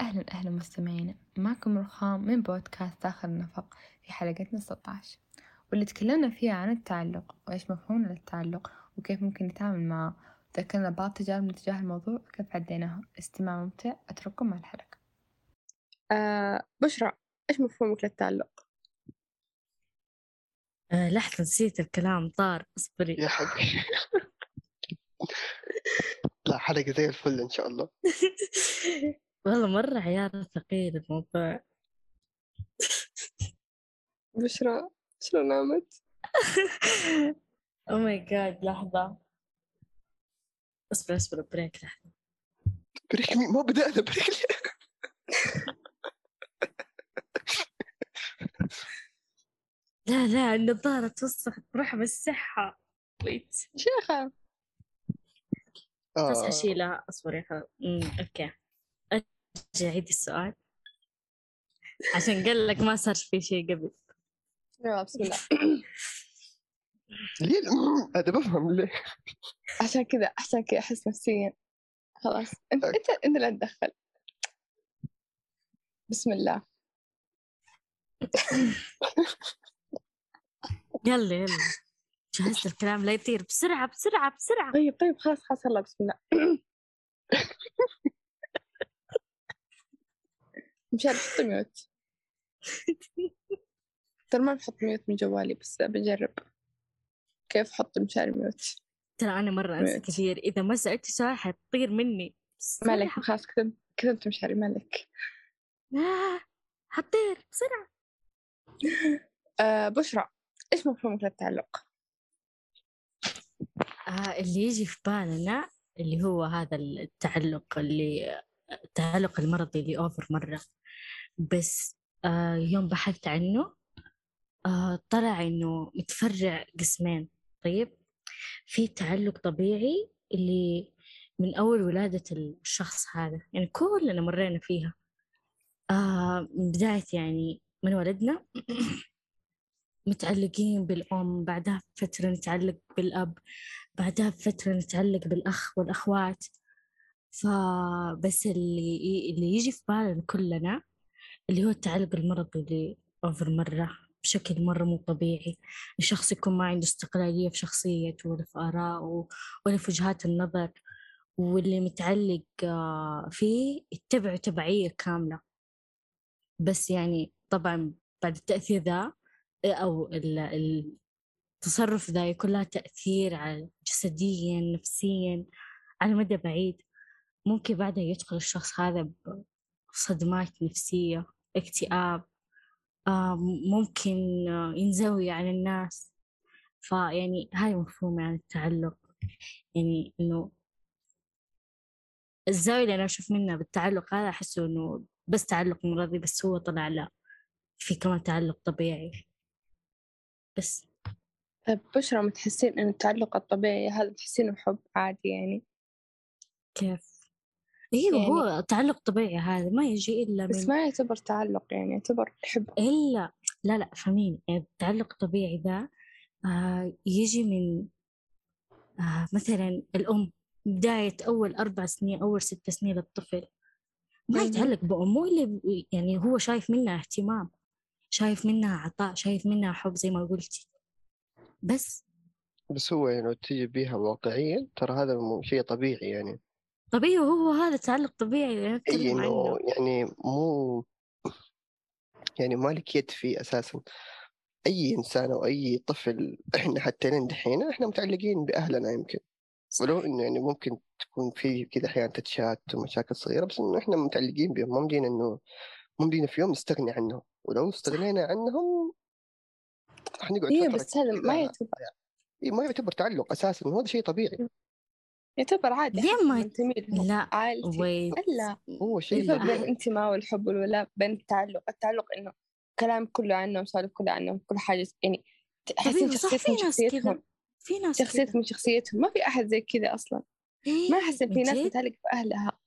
أهلا أهلا مستمعينا معكم رخام من بودكاست داخل النفق في حلقتنا 16 واللي تكلمنا فيها عن التعلق وإيش مفهومنا للتعلق وكيف ممكن نتعامل معه. ذكرنا بعض تجاربنا تجاه الموضوع وكيف عديناها استماع ممتع أترككم مع الحلقة. آه بشرى إيش مفهومك للتعلق؟ آه لحظة نسيت الكلام طار اصبري. يا حبيبي. لا حلقة زي الفل إن شاء الله. والله مرة عيار ثقيل الموضوع. بشرى بشرى نامت oh my god لحظة. اصبر اصبر break لحظة. break ما بدأنا break. لا لا النظارة توسخت بروح بالصحة. wait شيخة. بس آه. أشيلها اصبري خلاص أمم، okay. ارجع عيد السؤال؟ عشان قال لك ما صار في شيء قبل. يلا بسم الله ليه؟ هذا بفهم ليه. عشان كذا عشان كذا أحس نفسيا. خلاص. أنت okay. أنت أنت لا تدخل. بسم الله. يلا يلا. جهزت الكلام لا يطير. بسرعة بسرعة بسرعة. طيب طيب خلاص خلاص يلا بسم الله. مشان حط ميوت ترى ما بحط ميوت من جوالي بس بجرب. كيف أحط مشاري ميوت؟ ترى أنا مرة أنسى. كثير. إذا ما سألت سؤال حتطير مني. ما عليك بسرعة. خلاص كتبت كتبت مشاري ما عليك آه حطير بسرعة. آه بشرى. إيش مفهومك للتعلق؟ آه اللي يجي في بالنا اللي هو هذا التعلق اللي التعلق المرضي اللي أوفر مرة. بس آه يوم بحثت عنه آه طلع إنه متفرع قسمين طيب؟ في تعلق طبيعي اللي من أول ولادة الشخص هذا يعني كلنا مرينا فيها. آه من بداية يعني من ولدنا متعلقين بالأم بعدها بفترة نتعلق بالأب بعدها بفترة نتعلق بالأخ والأخوات. فبس اللي اللي يجي في بالنا كلنا اللي هو التعلق المرضي اللي أوفر مرة بشكل مرة مو طبيعي. الشخص يكون ما عنده استقلالية في شخصيته ولا في آرائه ولا في وجهات النظر واللي متعلق آه، فيه يتبعه تبعية كاملة. بس يعني طبعا بعد التأثير ذا أو ال- التصرف ذا يكون له تأثير على جسديا نفسيا على مدى بعيد. ممكن بعدها يدخل الشخص هذا بصدمات نفسية. اكتئاب آه، ممكن ينزوي عن الناس. فيعني هاي مفهومي عن التعلق. يعني إنه الزاوية اللي أنا أشوف منها بالتعلق هذا أحسه إنه بس تعلق مرضي بس هو طلع لا في كمان تعلق طبيعي. بس. طيب بشرى متحسين إن التعلق الطبيعي هذا تحسينه حب عادي يعني؟ كيف؟ أيوه يعني- هو تعلق طبيعي هذا ما يجي إلا بس من ما يعتبر تعلق يعني يعتبر حب. إلا لا لا فهميني. يعني التعلق الطبيعي ذا آه يجي من آه مثلا الأم بداية أول أربع سنين أول ست سنين للطفل. ما. يتعلق بأمه إلا يعني هو شايف منها اهتمام شايف منها عطاء شايف منها حب زي ما قلتي. بس. بس هو يعني لو تيجي بيها واقعيا ترى هذا مو شيء طبيعي يعني. طبيعي هو هذا تعلق طبيعي اي إنه يعني مو يعني مالك يد فيه أساسا. أي إنسان أو أي طفل إحنا حتى لين دحين إحنا متعلقين بأهلنا يمكن. ولو إنه يعني ممكن تكون في كذا أحيانا تتشات ومشاكل صغيرة بس إنه إحنا متعلقين بهم ما مدينا إنه ما مدينا في يوم نستغني عنهم. ولو استغنينا عنهم حنقعد إيه بس هذا ما يعتبر إيه ما يعتبر تعلق أساسا وهذا شيء طبيعي. يعتبر عادي ليه ما انتمي لهم لا عائلتي. لا هو شيء الفرق بين الانتماء والحب والولاء بين التعلق التعلق إنه كلام كله عنهم سوالف كلها عنهم كل حاجة يعني تحسين شخصيتهم ناس كذا شخصيتهم في ناس شخصيتهم من شخصيتهم ما في أحد زي كذا أصلا. ما أحس إن في ناس؟ تتعلق بأهلها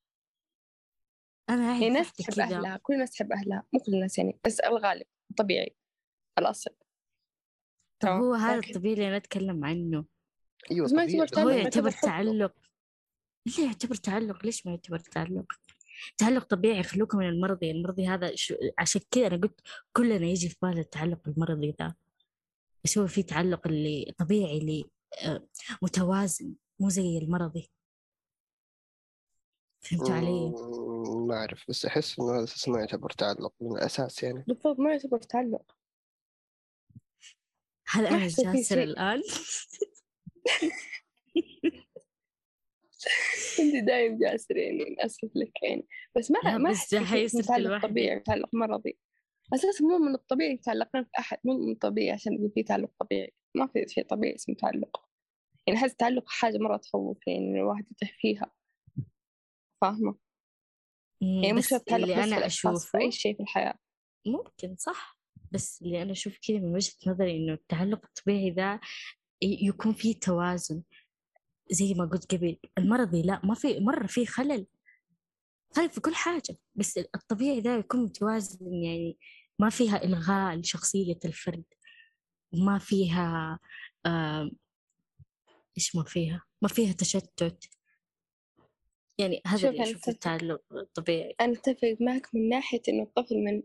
أنا يعني أعرف ناس تحب أهلها كل الناس تحب أهلها مو كل الناس يعني بس الغالب طبيعي الأصل طب. هو هذا الطبيعي اللي أنا أتكلم عنه. أيوه ما طبيعي يعتبر بس هو تعلق يعتبر. تعلق. ليه يعتبر تعلق. ليش ما يعتبر تعلق؟ تعلق طبيعي خلوكم من المرضي المرضي هذا شو عشان كذا أنا قلت كلنا يجي في بالنا التعلق المرضي ذا. بس هو في تعلق اللي طبيعي اللي آه، متوازن مو زي المرضي. فهمتوا علي؟ ما أعرف. بس أحس إنه هذا أساس ما يعتبر تعلق من الأساس يعني. بالضبط ما يعتبر تعلق. هل في جاسر شيء. انت دايم جاسر يعني اسف لك يعني بس ما ما بس أحس في شيء هي اسمه صرت تعلق لوحدي. طبيعي وتعلق مرضي. أساسا مو من الطبيعي تعلقنا في أحد مو من الطبيعي عشان يقول في تعلق طبيعي. ما في شيء طبيعي اسمه تعلق. يعني أحس التعلق حاجة مرة تخوف يعني الواحد يتيه فيها. فاهمة؟ يعني مو بس شرط تعلق اللي في أشوفه أي شيء في الحياة. ممكن صح. بس اللي أنا أشوف كذا من وجهة نظري إنه التعلق الطبيعي ذا يكون فيه توازن زي ما قلت قبل. المرضي لا ما في مرة في خلل خلل في كل حاجة بس الطبيعي ذا يكون متوازن يعني ما فيها إلغاء لشخصية الفرد ما فيها إيش ما فيها؟ ما فيها تشتت. يعني هذا اللي أشوفه. التعلق الطبيعي. أنا أتفق معك من ناحية إنه الطفل من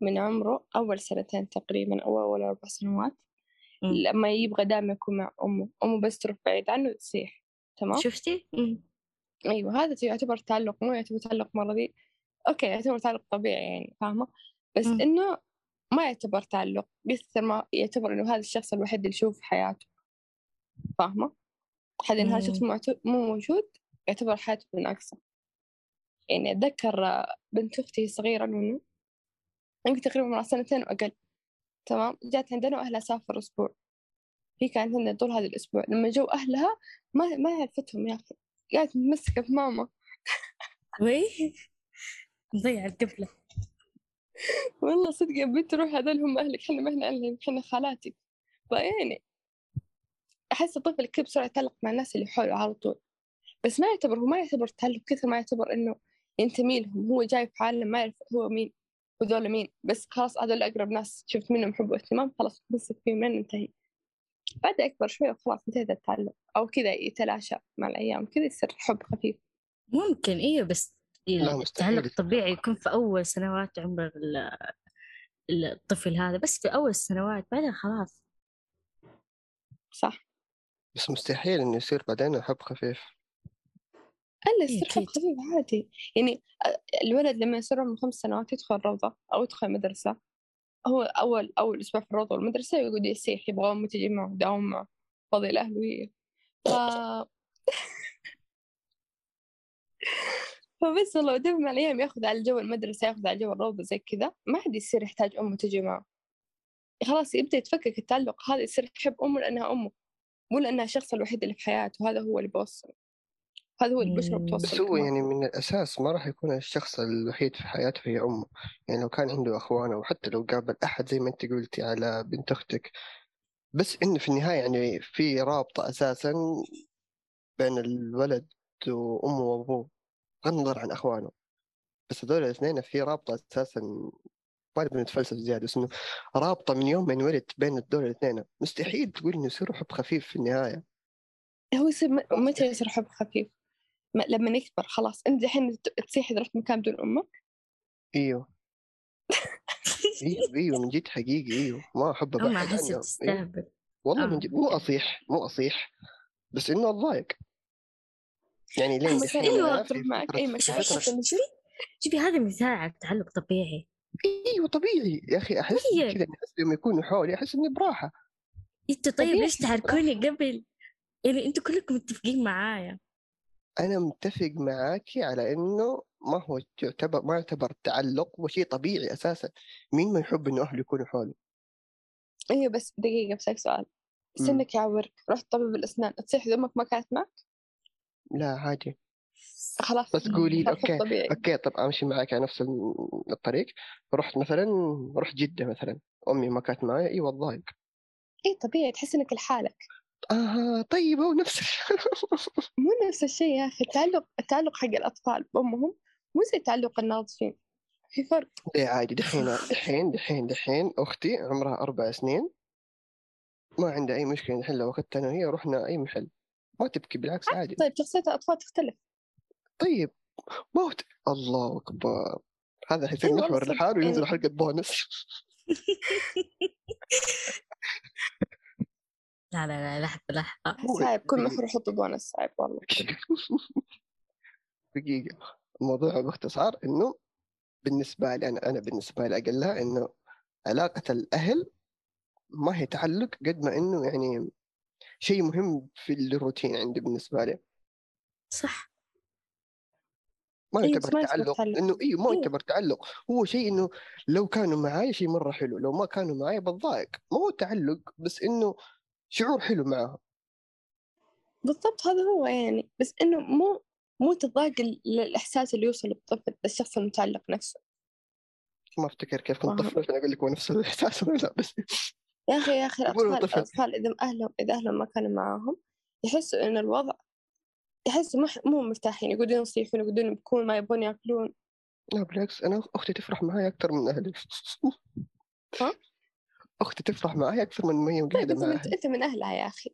من عمره أول سنتين تقريبا أو أول أربع سنوات مم. لما يبغى دائما يكون مع أمه أمه بس تروح بعيد عنه تصيح تمام شفتي؟ مم. أيوة هذا يعتبر تعلق مو يعتبر تعلق مرضي أوكي يعتبر تعلق طبيعي يعني فاهمة بس مم. إنه ما يعتبر تعلق كثر ما يعتبر إنه هذا الشخص الوحيد اللي يشوف في حياته فاهمة حد إن هذا الشخص. مو موجود يعتبر حياته ناقصة يعني أتذكر بنت أختي صغيرة نونو يمكن تقريبا من سنتين وأقل تمام؟ جات عندنا وأهلها سافر أسبوع. هي كانت عندنا طول هذا الأسبوع. لما جو أهلها ما ما عرفتهم يا أخي. قاعدة متمسكة في ماما. why؟ مضيع القبلة والله صدق يا بنت روح هذول هم أهلك. حنا ما إحنا أهلك حنا خالاتك فيعني أحس الطفل كذا بسرعة يتعلق مع الناس اللي حوله على طول. بس ما يعتبر هو ما يعتبر تعلق كثر ما يعتبر إنه ينتمي لهم. هو جاي في عالم ما يعرف هو مين. وذول مين بس خلاص هذول أقرب ناس شفت منهم حب واهتمام خلاص تمسك فيهم لين ننتهي بعد أكبر شوي وخلاص انتهى ذا التعلق أو كذا يتلاشى مع الأيام كذا يصير حب خفيف. ممكن إيه بس مستحيل. التعلق الطبيعي يكون في أول سنوات عمر ال- ال- الطفل هذا بس في أول السنوات بعدين خلاص. صح. بس مستحيل إنه يصير بعدين حب خفيف. حب أكيد. خفيف عادي. يعني الولد لما يصير عمره خمس سنوات يدخل روضة أو يدخل مدرسة هو أول أول أسبوع في الروضة والمدرسة يقعد يسيح يبغى أمه تجي معه داوم معه فاضي الأهل وهي ف... فبس والله ودائما مع الأيام ياخذ على جو المدرسة ياخذ على جو الروضة زي كذا. ما عاد يصير يحتاج أمه تجي معه خلاص يبدأ يتفكك التعلق هذا يصير يحب أمه لأنها أمه مو لأنها الشخص الوحيد اللي في حياته هذا هو اللي بوصل هذا هو البشرة. بتوصل بس هو. يعني من الأساس ما راح يكون الشخص الوحيد في حياته هي أمه. يعني لو كان عنده أخوان أو حتى لو قابل أحد زي ما أنت قلتي على بنت أختك. بس إنه في النهاية يعني في رابطة أساسا بين الولد وأمه وأبوه. بغض النظر عن أخوانه. بس هذول الاثنين في رابطة أساسا ما نبي نتفلسف زيادة بس إنه رابطة من يوم ما انولد بين هذول الاثنين. مستحيل تقول إنه يصيروا حب خفيف في النهاية. هو يصير متى يصير حب خفيف؟ لما يكبر خلاص أنت الحين ت- تصيح إذا رحت مكان بدون أمك؟ إيوه. إيوه إيوه من جد حقيقي إيوه. ما أحب ابعد. تستهبل. والله آه. من جد مو أصيح مو أصيح. بس إنه اتضايق يعني لين تروح في معك. مكان حتى من شوفي شوفي هذا مثال على التعلق طبيعي. إيوه طبيعي. يا أخي أحس. كذا الناس لما يكونوا حولي أحس إني براحة. أنتوا طيب ليش تحركوني قبل؟ يعني أنتوا كلكم متفقين معايا. أنا متفق معاكي على إنه ما هو يعتبر ما يعتبر تعلق هو شيء طبيعي أساسا. مين ما يحب إنه أهله يكونوا حوله؟ أيوه بس دقيقة بسألك سؤال. سنك يعورك رحت طبيب الأسنان تصيح إذا أمك ما كانت معك؟ لا عادي. خلاص بس قولي لي okay طبيعي. okay طب أمشي معك على نفس ال- الطريق. رحت مثلا رحت جدة مثلا. أمي ما كانت معي أيوه اتضايق إي طبيعي تحس إنك لحالك. أها طيب هو نفس الشيء. مو نفس الشيء يا أخي. التعلق التعلق حق الأطفال بأمهم مو زي تعلق الناضجين. في فرق. ليه عادي. دحين دحين دحين دحين أختي عمرها أربع سنين. ما عندها أي مشكلة دحين لو اخذت أنا وهي رحنا أي محل. ما تبكي بالعكس عادي. طيب شخصية الأطفال تختلف. طيب موت. الله أكبر. هذا حيصير محور لحاله وينزل يعني- حلقة بونس. لا لا لا لحظة لحظة صعب كل محور يحط بونص صعب والله. دقيقة. الموضوع باختصار إنه بالنسبة لي أنا أنا بالنسبة لي أقلها إنه علاقة الأهل ما هي تعلق قد ما إنه يعني شيء مهم في الروتين عندي بالنسبة لي. صح. ما إيه، يعتبر يعتبر تعلق. إنه أيوه ما إيه. يعتبر تعلق. هو شيء إنه لو كانوا معاي شيء مرة حلو لو ما كانوا معاي بتضايق. ما هو تعلق بس إنه شعور حلو معاهم بالضبط هذا هو يعني بس إنه مو مو تضايق ال- الإحساس اللي يوصل للطفل للشخص المتعلق نفسه ما أفتكر كيف كنت. طفل عشان أقول لك هو نفس الإحساس ولا لا بس يا أخي يا الأطفال طفل. الأطفال إذا أهلهم إذا أهلهم ما كانوا معاهم يحسوا إن الوضع يحسوا مو مرتاحين يقعدون يصيحون يقعدون يبكون ما يبغون يأكلون لا بالعكس أنا أختي تفرح معي أكثر من أهلي ها؟ أختي تفرح معي أكثر من ما هي طيب من, معي أنت من أهلها يا أخي.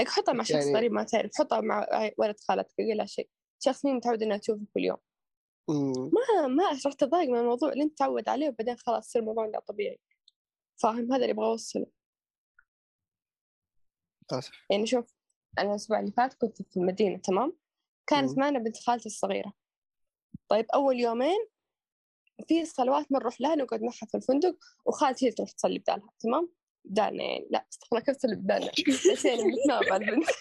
لك حطها مع شخص يعني- غريب ما تعرف حطها مع ولد خالتك قول لها شيء. شخص مين متعود إنها تشوفه كل يوم؟ ما ما راح تضايق من الموضوع اللي أنت تعود عليه وبعدين خلاص يصير الموضوع عندها طبيعي. فاهم؟ هذا اللي أبغى أوصله اسف يعني شوف أنا الأسبوع اللي فات كنت في المدينة تمام؟ كانت. معنا بنت خالتي الصغيرة. طيب أول يومين في صلوات بنروح لها نقعد معها في الفندق وخالتي هي تروح تصلي بدالها تمام؟ بدالنا يعني لا استغفر الله كيف تصلي بدالنا؟ بس يعني بتنام على البنت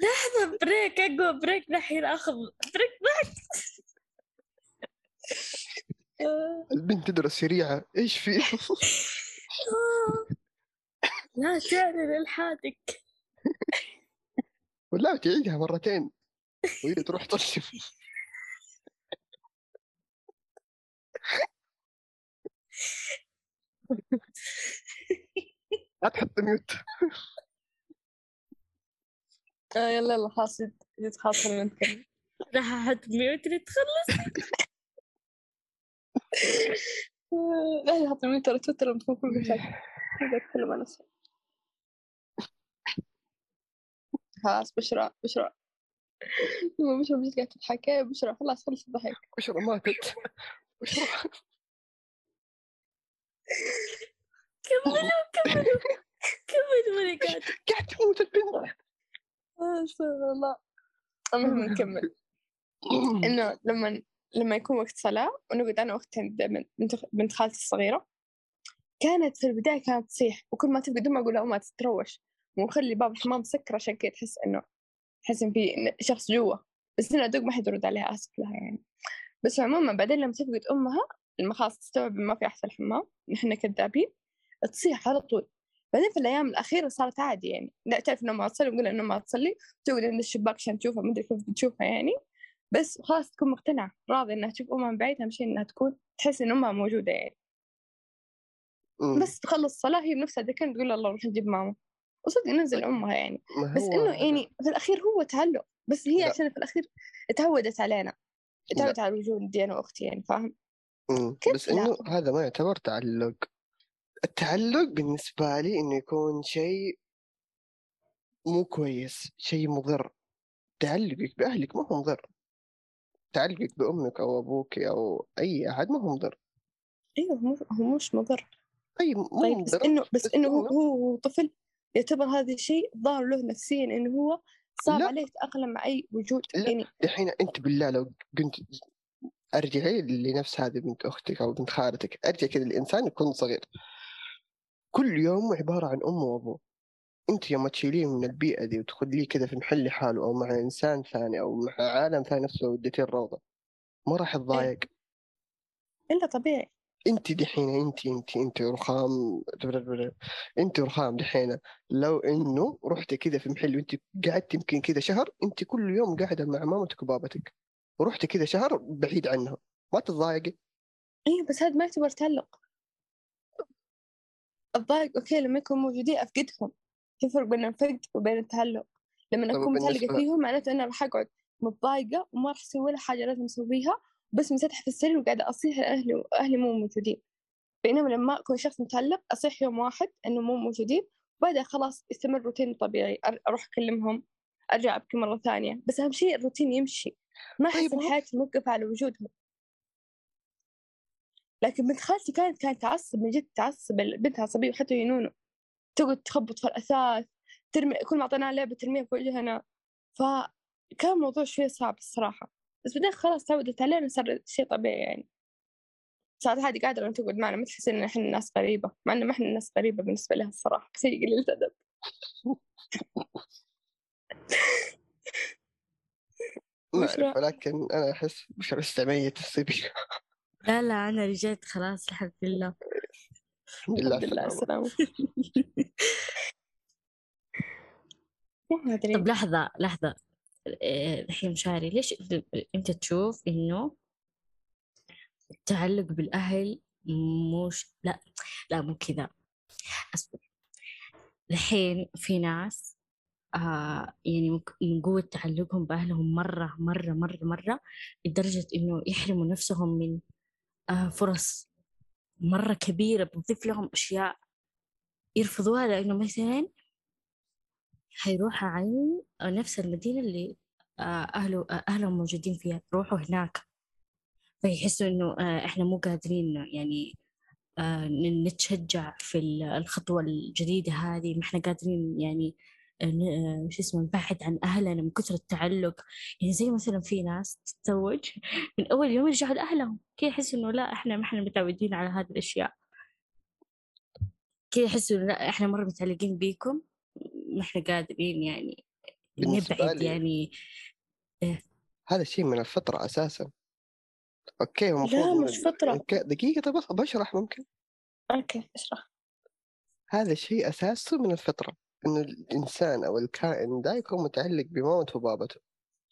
لحظة break أقوى break دحين آخذ break ضحك البنت تدرس شريعة إيش في؟ لا تعلن الحادك ولا تعيدها مرتين. وهي تروح تصلي لا تحط ميوت آه يلا يلا خلاص خلاص خلينا نتكلم راح أحط ميوت تخلص. آه، لا يحط من ترى تويتر بتكون كل نقدر نتكلم عن نفسي خلاص بشرى بشرى. لما بشرى بجد قاعدة تضحك. يا بشرى خلاص خلص الضحك. بشرى ماتت بشرى. كملوا كملوا كملوا وأنا قاعدة قاعد. تموت البنت استغفر الله. المهم نكمل. إنه لما لما يكون وقت صلاة ونقعد أنا واختي عند بنت- خالتي الصغيرة. كانت في البداية كانت تصيح وكل ما تبقى دم أقول لها ما تتروش. ونخلي باب الحمام مسكر عشان كذا تحس إنه تحس إن في شخص جوا. بس أنا ادق ما حد يرد عليها آسف لها يعني. بس عموما بعدين لما تفقد أمها لما خلاص تستوعب ما في احد في الحمام نحن كذابين تصيح على طول. بعدين في الأيام الأخيرة صارت عادي يعني. لا تعرف انها ما تصلي ونقول انها ما تصلي تقعد عند الشباك عشان تشوفها ما أدري كيف بتشوفها يعني. بس خلاص تكون مقتنعة راضية إنها تشوف أمها من بعيد أهم شيء إنها تكون تحس إن أمها موجودة يعني. بس تخلص صلاة هي بنفسها ذكر تقول الله نروح نجيب ماما. وصدق ننزل أمها يعني. بس هذا. يعني في الأخير هو تعلق. بس هي لا. عشان في الأخير تعودت علينا. تعودت على وجودي أنا وأختي يعني فاهم؟ بس؟ إنه هذا ما يعتبر تعلق. التعلق بالنسبة لي إنه يكون شيء مو كويس شيء مضر. تعلقك بأهلك ما هو مضر. تعلقك بأمك أو أبوك أو أي أحد ما هو مضر. أيوه هو مش مضر. أي مو طيب بس مضر. بس بس إنه هو إنه- هو هو طفل يعتبر هذا الشيء ضار له نفسيا إنه هو صعب لا. عليه يتأقلم مع أي وجود لا. يعني. دحين أنت بالله لو كنت ارجعي لنفس هذه بنت أختك أو بنت خالتك أرجع كذا الانسان يكون صغير. كل يوم عبارة عن امه وابوه أنت يوم تشيليه من البيئة دي وتخليه كذا في محل لحاله أو مع إنسان ثاني أو مع عالم ثاني نفسه وديتيه الروضة ما راح تضايق إلا طبيعي. انت دحين انت انت انت رخام انت رخام دحين. لو إنه رحت كذا في محل وانت قعدت يمكن كذا شهر انت كل يوم قاعدة مع مامتك وبابتك. ورحت كذا شهر بعيد عنها. ما تتضايقي؟ أيوه بس هذا ما يعتبر تعلق. الضايق أوكي لما يكونوا موجودين أفقدهم. في فرق بين الفقد وبين التعلق. لما طب أكون متعلقة فيهم معناته أنا راح أقعد متضايقة وما راح أسوي ولا حاجة لازم أسويها. بس مسدحة في السرير وقاعدة أصيح لاهلي واهلي مو موجودين. بينما لما أكون شخص متعلق أصيح يوم واحد إنه مو موجودين وبعدها خلاص يستمر روتين طبيعي أر- أروح أكلمهم أرجع أبكي مرة ثانية. بس أهم شيء الروتين يمشي. ما أحس طيب، حياتي موقفة على وجودهم. لكن بنت خالتي كانت كانت تعصب من جد تعصب البنت عصبية وحتى ينونو تقعد تخبط في الأثاث ترمي كل ما أعطيناها لعبة ترميها في وجهنا. فكان الموضوع شوي صعب الصراحة. بس بعدين خلاص تعودت علينا صار شيء طبيعي يعني. ساعات هذه قادرة أن تقعد معنا ما تحس إن إحنا ناس غريبة مع إن ما إحنا ناس غريبة بالنسبة لها الصراحة بس هي قليلة أدب ما أعرف ولكن أنا أحس مش مستمية السبي لا لا أنا رجعت خلاص الحمد لله. الحمد لله السلامة. السلامة ما أدري. طب لحظة لحظة. الحين مشاري ليش أنت تشوف إنه التعلق بالأهل مش لا لا مو كذا. أصبر. الحين في ناس آه يعني من قوة تعلقهم بأهلهم مرة مرة مرة مرة لدرجة إنه يحرموا نفسهم من آه فرص مرة كبيرة بتضيف لهم أشياء يرفضوها. لأنه مثلا حيروحوا عن نفس المدينة اللي آه أهله آه أهلهم موجودين فيها يروحوا هناك. فيحسوا إنه آه إحنا مو قادرين يعني نتشجع في ال- الخطوة الجديدة هذه. ما إحنا قادرين يعني شو اسمه نبعد عن أهلنا من كثر التعلق. يعني زي مثلا في ناس تتزوج من أول يوم يرجعوا لأهلهم. كذا يحسوا إنه لا إحنا ما إحنا متعودين على هذه الأشياء. كذا يحسوا لا إحنا مرة متعلقين بيكم. ما إحنا قادرين يعني نبعد لي- يعني هذا شيء من الفطرة أساسا. okay هو لا مش فطرة. okay، دقيقة طب بشرح ممكن؟ okay اشرح هذا شيء أساسه من الفطرة إنه الإنسان أو الكائن ده يكون متعلق بمامته وبابته.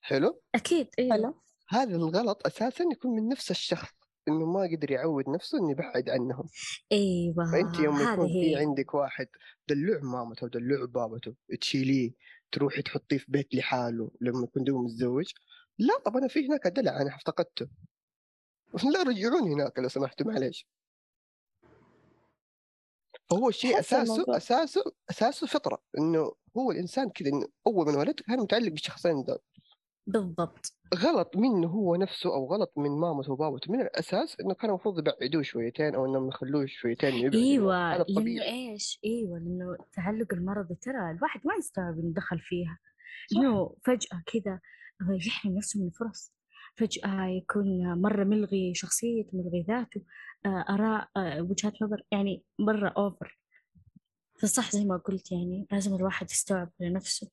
حلو؟ أكيد حلو. هذا الغلط أساسا يكون من نفس الشخص. إنه ما قدر يعود نفسه إنه يبعد عنهم. أيوة فأنت يوم يكون في عندك واحد دلوع مامته ودلوع بابته تشيليه تروحي تحطيه في بيت لحاله لما يكون دوب متزوج لا طب أنا في هناك دلع أنا افتقدته. لا رجعوني هناك لو سمحتوا معليش. فهو الشيء أحس أساسه الموضوع- أساسه أساسه فطرة إنه هو الإنسان كذا إنه أول من ولد كان متعلق بالشخصين دول. بالضبط. غلط منه هو نفسه أو غلط من مامته وبابته من الأساس إنه كان المفروض يبعدوه شويتين أو إنهم يخلوه شويتين يبعد إيوه لأنه إيش؟ إيوه لأنه التعلق المرضي ترى الواحد ما يستوعب إنه دخل فيها. إنه فجأة كذا يحرم نفسه من الفرص. فجأة يكون مرة ملغي شخصيته ملغي ذاته آه، آراء آه، وجهات نظر يعني مرة أوفر فصح زي ما قلت يعني لازم الواحد يستوعب لنفسه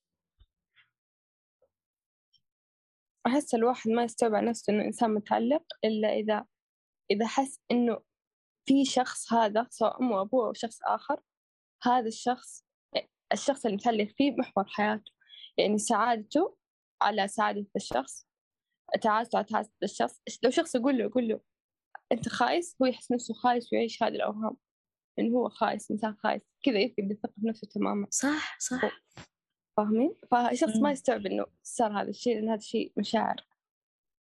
أحس الواحد ما يستوعب على نفسه إنه إنسان متعلق إلا إذا إذا حس إنه في شخص هذا سواء أمه وأبوه أو شخص آخر هذا الشخص الشخص اللي متعلق فيه محور حياته. يعني سعادته على سعادة الشخص تعاسته على تعاسة الشخص. لو شخص يقول له يقول له أنت خايس؟ هو يحس نفسه خايس ويعيش هذه الأوهام. إنه هو خايس إنسان خايس. كذا يفقد الثقة في نفسه تماما. صح صح. فاهمين؟ فالشخص. ما يستوعب إنه صار هذا الشيء لأن هذا الشيء مشاعر.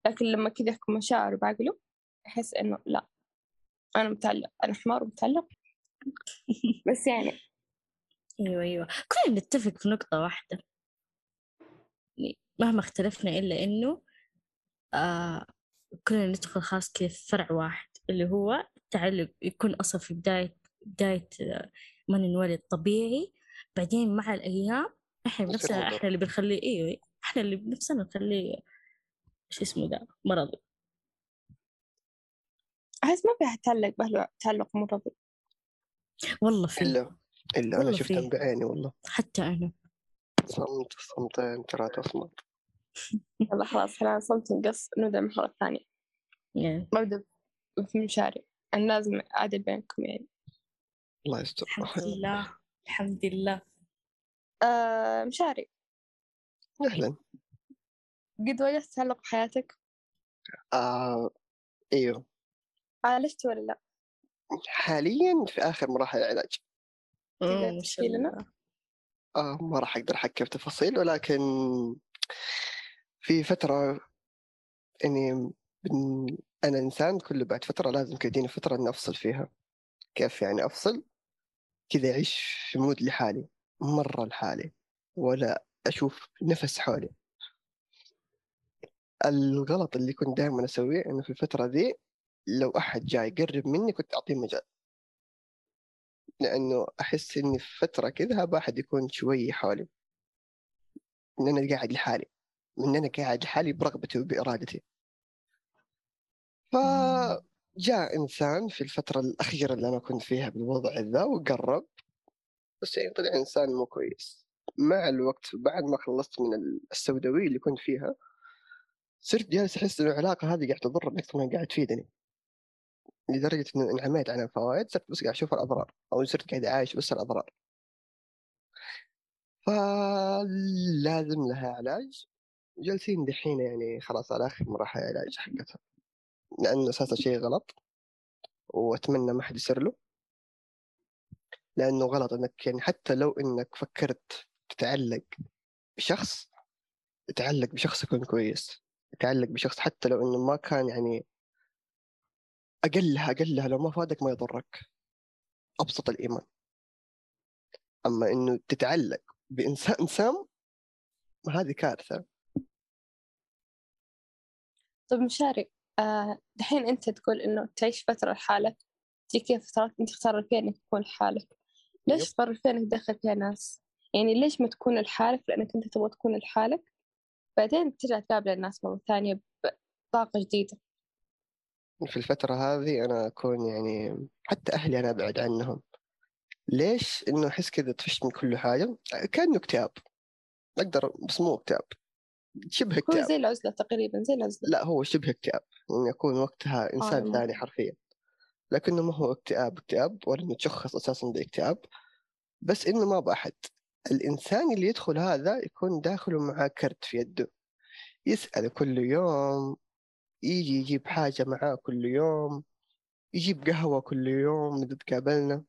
لكن لما كذا يحكم مشاعره بعقله يحس إنه لا أنا متعلق أنا حمار ومتعلق. بس يعني. أيوه أيوه. كلنا نتفق في نقطة واحدة. يعني مهما اختلفنا إلا إنه آه كلنا ندخل خاص كذا في فرع واحد اللي هو التعلق يكون أصلا في بداية بداية آه، ما ننولد طبيعي. بعدين مع الأيام إحنا بنفسنا. إحنا اللي بنخليه أيوه إحنا اللي بنفسنا نخليه شو اسمه ده مرضي أحس ما فيها تعلق بأهله تعلق مرضي. والله في. إلا إلا أنا شفتها. بعيني والله. حتى أنا. صمت صمتين ثلاثة أصمت. يلا خلاص خلينا صمت نقص نبدأ المحور الثاني يعني ببدأ في مشاري أنا لازم أعدل بينكم يعني. الله يستر. الحمد لله الحمد لله. آه مشاري. أهلا. قد واجهت تعلق بحياتك؟ آه إيوه. عالجت ولا لا؟ حاليا في آخر مراحل العلاج. تقدر تحكي لنا؟ آه ما راح أقدر أحكي في تفاصيل ولكن في فترة إني بن... أنا إنسان كل بعد فترة لازم كديني فترة إني أفصل فيها. كيف يعني أفصل؟ كذا أعيش في مود لحالي. مرة لحالي ولا أشوف نفس حولي. الغلط اللي كنت دائما أسويه إنه في الفترة ذي لو أحد جاي يقرب مني كنت أعطيه مجال. لأنه أحس إني في فترة كذا أبغى أحد يكون شوي حولي. إن أنا قاعد لحالي إن أنا قاعد لحالي برغبتي وبإرادتي. فجاء إنسان في الفترة الأخيرة اللي أنا كنت فيها بالوضع ذا وقرب بس يعني طلع إنسان مو كويس. مع الوقت بعد ما خلصت من السوداوية اللي كنت فيها صرت جالس أحس إن العلاقة هذه قاعدة تضر أكثر ما قاعد تفيدني. لدرجة إنه انعميت عن الفوائد صرت بس قاعد أشوف الأضرار أو صرت قاعد أعايش بس الأضرار. فلازم لها علاج. جالسين دحين يعني خلاص على آخر مراحل العلاج حقتها لأنه أساسا شيء غلط وأتمنى ما حد يصير له. لأنه غلط إنك يعني حتى لو إنك فكرت تتعلق بشخص تعلق بشخص يكون كويس تعلق بشخص حتى لو إنه ما كان يعني أقلها أقلها لو ما فادك ما يضرك. أبسط الإيمان. أما إنه تتعلق بإنسان سام هذه كارثة. طيب مشاري آه دحين أنت تقول إنه تعيش فترة لحالك تجي كيف فترات أنت تختار فيها إنك تكون لحالك؟ ليش يب. تقرر فيها تدخل فيها ناس يعني ليش ما تكون لحالك لأنك أنت تبغى تكون لحالك؟ بعدين ترجع تقابل الناس مرة ثانية بطاقة جديدة. في الفترة هذه أنا أكون يعني حتى أهلي أنا أبعد عنهم. ليش؟ إنه أحس كذا طفشت من كل حاجة. كأنه اكتئاب. أقدر بس مو اكتئاب. شبه هو اكتئاب. زي العزلة تقريبا زي العزلة. لا هو شبه اكتئاب. إنه يكون وقتها إنسان آه. ثاني حرفيا. لكنه ما هو اكتئاب اكتئاب ولا إنه تشخص أساسا باكتئاب بس إنه ما بأحد الإنسان اللي يدخل هذا يكون داخله معاه كرت في يده. يسأل كل يوم يجي يجيب حاجة معاه كل يوم يجيب قهوة كل يوم إذا تقابلنا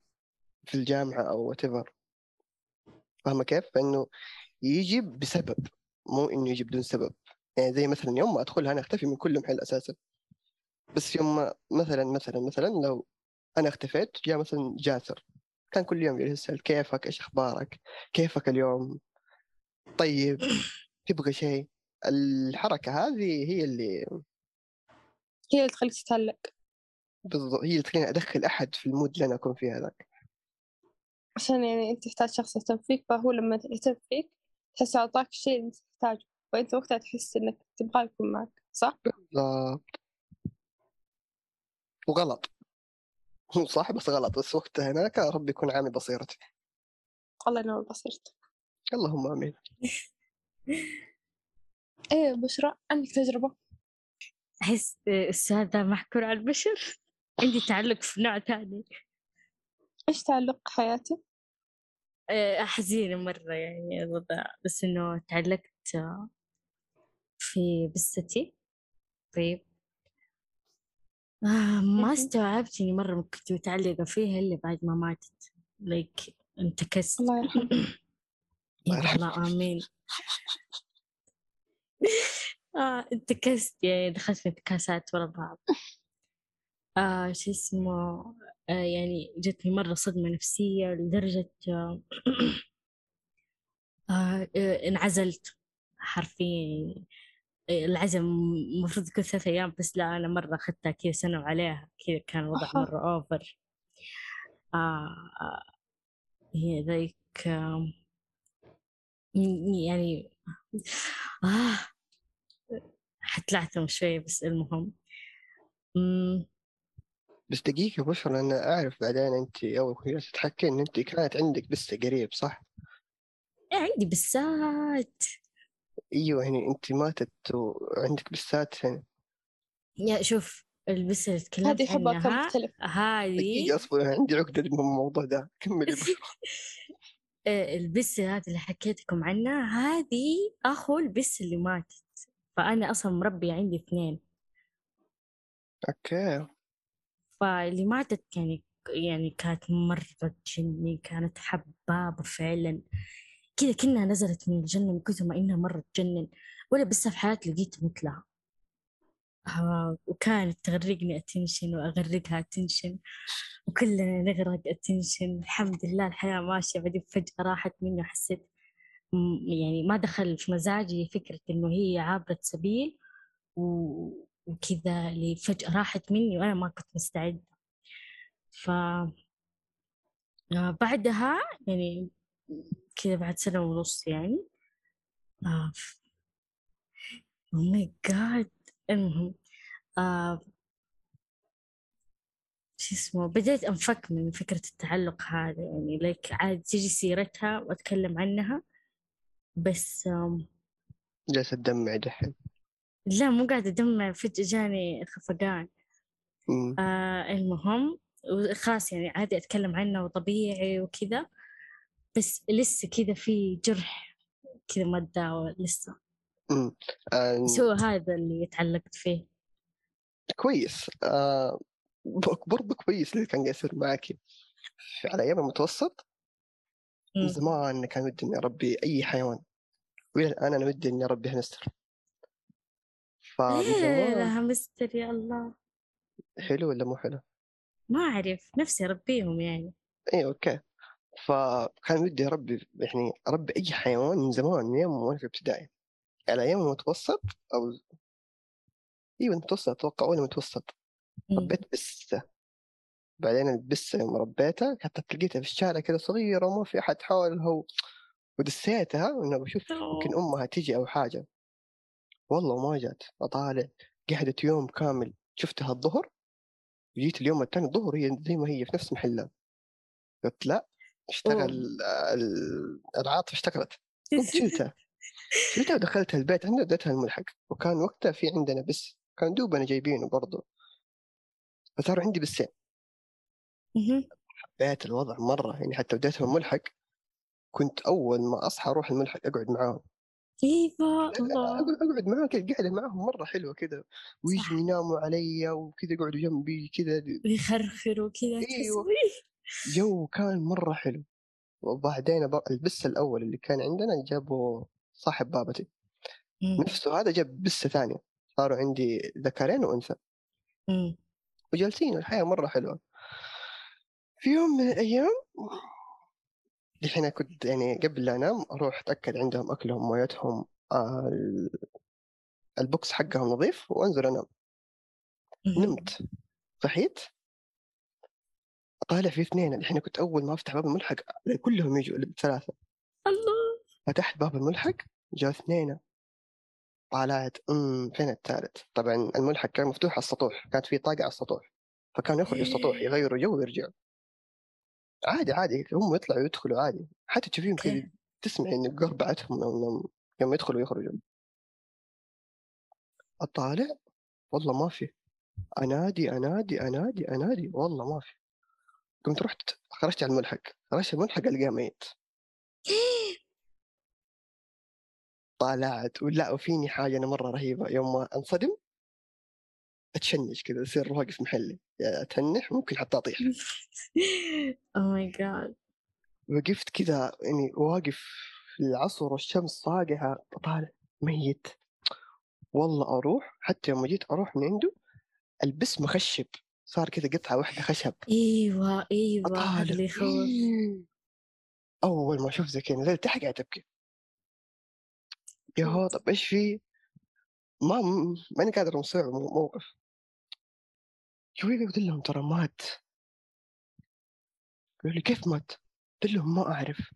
في الجامعة أو whatever. فاهمة كيف؟ فإنه يجي بسبب مو إنه يجي بدون سبب. يعني زي مثلا يوم ما أدخلها أنا أختفي من كل محل أساسا. بس يوم مثلا مثلا مثلا لو أنا اختفيت جاء مثلا جاسر. كان كل يوم يسأل كيفك؟ إيش أخبارك؟ كيفك اليوم؟ طيب تبغى شيء؟ الحركة هذه هي اللي هي اللي تخليك تتعلق. بالضبط هي اللي تخليني أدخل أحد في المود اللي أنا أكون فيه هذاك. عشان يعني أنت تحتاج شخص يهتم فيك فهو لما يهتم فيك تحس أعطاك الشيء اللي أنت تحتاجه. وأنت وقتها تحس إنك تبغاه يكون معك صح؟ بالضبط. وغلط. هو صح بس غلط. بس وقتها هناك ربي يكون عامي بصيرتي. الله ينور بصيرتك. اللهم آمين. إيه بشرى عندك تجربة؟ أحس السؤال ذا محكور على البشر. عندي تعلق في نوع ثاني إيش تعلق حياتي؟ آه، حزينة مرة يعني الوضع. بس إنه تعلقت في بستي. طيب. آه ما. استوعبت إني مرة كنت متعلقة فيها إلا بعد ما ماتت. like انتكست. الله يرحمه الله آمين. آه انتكست. يعني دخلت في انتكاسات ورا بعض. آه شو اسمه؟ آه يعني جتني مرة صدمة نفسية لدرجة آه آه انعزلت حرفيا. العزم المفروض يكون ثلاثة أيام بس لا أنا مرة أخذتها كذا سنة وعليها كذا كان الوضع. مرة أوفر آه آه، هي ذيك آه يعني آه حتلعثم شوي بس المهم بس دقيقة بشرى أنا أعرف بعدين أنت أول كنت تحكي إن أنت كانت عندك بسة قريب صح؟ عندي بسات أيوه يعني أنت ماتت وعندك بسات يعني يا شوف البسة اللي تكلمت هذه يحبها كم عنها مختلف هذه دقيقة أصبر عندي عقدة من الموضوع ده. كملي آه، البسة هذه اللي حكيت لكم عنها هذه أخو البسة اللي ماتت. فأنا أصلا مربية عندي اثنين. أوكي. فاللي ماتت يعني يعني كانت مرة تجني كانت حبابة فعلا. كذا كأنها نزلت من الجنة من كثر ما إنها مرة تجنن ولا بس في حياتي لقيت مثلها. آه وكانت تغرقني attention وأغرقها attention وكلنا نغرق attention الحمد لله الحياة ماشية بعدين فجأة راحت مني وحسيت يعني ما دخل في مزاجي فكرة إنه هي عابرة سبيل وكذا اللي فجأة راحت مني وأنا ما كنت مستعدة. ف آه، بعدها يعني كذا بعد سنة ونص يعني. آه أو ماي جاد المهم آه شو اسمه بديت أنفك من فكرة التعلق هذا يعني لك عاد تجي سيرتها وأتكلم عنها بس آم، جالسة تدمع دحين. لا مو قاعدة أدمع فجأة جاني خفقان. آه المهم خلاص يعني عادي أتكلم عنه وطبيعي وكذا. بس لسه كذا في جرح كذا ما تداوى لسه. مم. آه، بس هو هذا اللي تعلقت فيه. كويس. آه برضه كويس اللي كان قاعد يصير معك على أيام المتوسط؟ من. زمان كان ودي إني أربي أي حيوان. وإلى الآن أنا ودي إني أربي همستر فمن ليه زمان لها مستر يا الله. حلو ولا مو حلو؟ ما أعرف نفسي أربيهم يعني. اي أوكي. فكان ودي أربي يعني أربي أي حيوان من زمان من يوم وأنا في ابتدائي. على أيام المتوسط أو أيوه المتوسط؟ أتوقع اول متوسط مم. ربيت بسة. بعدين البسة يوم ربيتها حتى لقيتها في الشارع كذا صغيرة وما في أحد حولها و... ودسيتها انه بشوف يمكن أمها تجي أو حاجة. والله ما جات أطالع. قعدت يوم كامل. شفتها الظهر. جيت اليوم الثاني الظهر هي زي ما هي في نفس محلها. قلت لا. اشتغل ال- العاطفة اشتغلت. شلتها شلتها ودخلتها البيت عندنا وديتها الملحق وكان وقتها في عندنا بس كان دوبنا جايبينه برضه فصار عندي بسين. حبيت الوضع مرة يعني حتى وديتهم الملحق كنت أول ما أصحى أروح الملحق أقعد معاهم. إيوه الله. أقعد معاهم كذا قاعدة معاهم مرة حلوة كذا. ويجوا يناموا علي وكذا يقعدوا جنبي كذا. ويخرخروا كذا أيوة. جو كان مرة حلو. وبعدين البس الأول اللي كان عندنا جابوا صاحب بابتي. مم. نفسه هذا جاب بسة ثانية. صاروا عندي ذكرين وأنثى. مم. وجالسين الحياة مرة حلوة. في يوم من الأيام دحين كنت يعني قبل لا أنام أروح أتأكد عندهم أكلهم مويتهم ال- البوكس حقهم نظيف وأنزل أنام. مهم. نمت. صحيت. طالع في اثنين الحين كنت أول ما أفتح باب الملحق كلهم يجوا ثلاثة الله! فتحت باب الملحق جاء اثنين. طالعت أمم فين الثالث. طبعا الملحق كان مفتوح على السطوح كانت في طاقة على السطوح. فكانوا يخرجوا السطوح يغيروا جو ويرجعوا عادي عادي هم يطلعوا ويدخلوا عادي. حتى تشوفيهم كذا تسمعي إن قربعتهم يوم يدخلوا ويخرجوا. اطالع والله ما في. أنادي أنادي أنادي أنادي والله ما في. قمت رحت خرجت على الملحق خرجت الملحق ألقاه ميت. طالعت ولا وفيني حاجة أنا مرة رهيبة يوم ما أنصدم أتشنج كذا اصير واقف محلي يعني أتنح ممكن حتى أطيح. oh my god وقفت كذا يعني واقف في العصر والشمس صاقعه طالع ميت. والله أروح حتى يوم جيت أروح من عنده البس مخشب صار كذا قطعة واحدة خشب. إيوه إيوه اللي يخوف أول ما أشوف زي كذا نزلت تحت قاعد أبكي. يا هو طب إيش في؟ ما ماني قادر مستوعب موقف. شوي قلت لهم ترى مات. قالوا لي كيف مات؟ قلت لهم ما أعرف.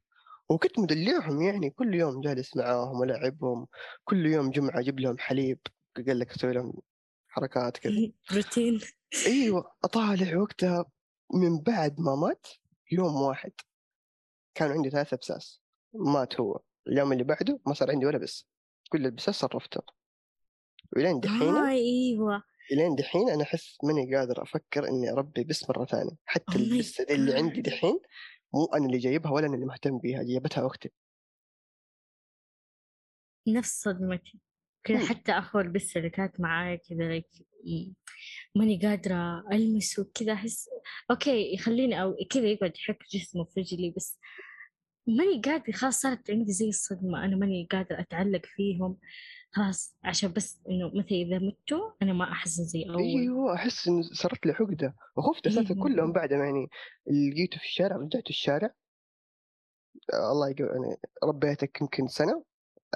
وكنت مدلعهم يعني كل يوم جالس معاهم والعبهم كل يوم جمعة أجيب لهم حليب. قال لك أسوي لهم حركات كذا. روتين. أيوه أطالع وقتها من بعد ما مات يوم واحد. كان عندي ثلاثة بساس مات هو. اليوم اللي بعده ما صار عندي ولا بس كل البساس صرفته. ولين دحين آه أيوه. لين دحين أنا أحس ماني قادر أفكر إني أربي بس مرة ثانية. حتى Oh البسه دي اللي. عندي دحين مو أنا اللي جايبها ولا أنا اللي مهتم بيها جايبتها أختي نفس صدمتي. كذا. حتى أخو البسة اللي كانت معايا كذا ماني قادرة ألمسه كذا أحس أوكي يخليني أو كذا يقعد يحك جسمه في رجلي بس ماني قادرة خلاص صارت عندي زي الصدمة أنا ماني قادرة أتعلق فيهم خلاص عشان بس إنه مثلا إذا متوا أنا ما أحزن زي أول أيوه أحس إن صارت لي عقدة وخفت أساسا إيه. كلهم بعدها يعني اللي لقيته في الشارع رجعت الشارع آه، الله يقول يعني ربيتك يمكن سنة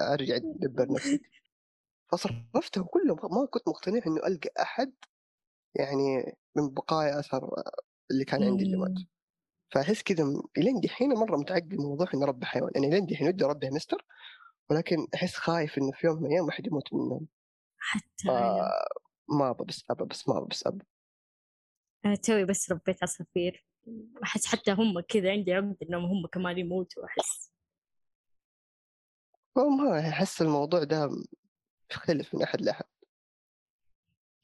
أرجع أدبر نفسي فصرفتهم كلهم ما كنت مقتنع إنه ألقى أحد يعني من بقايا أثر اللي كان عندي اللي مات مم. فاحس كذا إلين دحين مرة متعقد من موضوع اني اربي حيوان يعني إلين دحين ودي أربي مستر ولكن أحس خايف إنه في يوم من الأيام أحد يموت منهم حتى أنا ما ابى بس ابى بس ما ابى بس ابى أنا توي بس ربيت عصافير أحس حتى هم كذا عندي عقدة إنهم هم كمان يموتوا أحس. ما أحس الموضوع ده يختلف من أحد لأحد.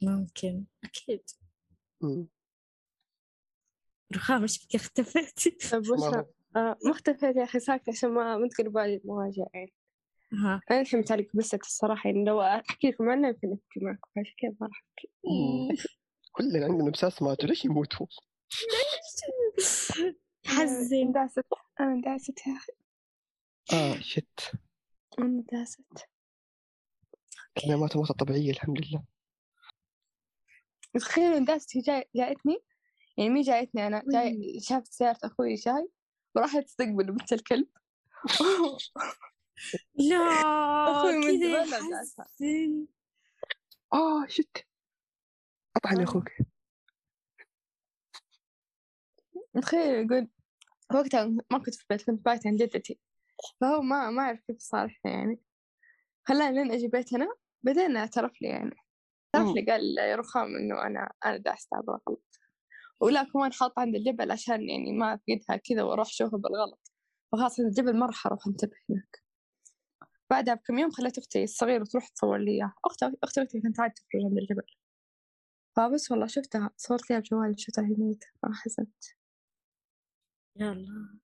ممكن أكيد. رخام إيش بك اختفيتي. طيب آه مختفيت يا أخي ساكتة عشان ما ما تقلب بالي المواجع يعني. ها أنا الحين متعلق بس الصراحة يعني لو أحكي لكم عنها يمكن أبكي معكم عشان كذا ما راح أحكي. كلنا عندنا امساس ماتوا ليش يموتوا؟ حزن اندعست أنا اندعست يا أخي. آه شت أنا اندعست أنا ماتوا موتة طبيعية الحمد لله. تخيلوا اندعست هي جاي جايتني؟ يعني مي جايتني أنا؟ جاي شافت سيارة أخوي جاي وراحت تستقبله مثل الكلب. لا أخوي من زمان آه شت اطعن آه. يا أخوك. تخيل يقول وقتها ما كنت في البيت كنت بايت عند جدتي. فهو ما ما أعرف كيف صالحنا يعني. خلاني لين أجي بيتنا بعدين اعترف لي يعني. اعترف. لي قال يا رخام إنه أنا أنا دعست بالغلط ولا كمان حاط عند الجبل عشان يعني ما أفقدها كذا وأروح أشوفها بالغلط. فخلاص عند الجبل ما راح أروح أنتبه هناك. بعدها بكم يوم خليت أختي الصغيرة تروح تصور لي أختي أختي وقتها كانت عادة تخرج عند الجبل. فبس والله شفتها صورت لها بجوالي شفتها هي ميتة ما حزنت. يلا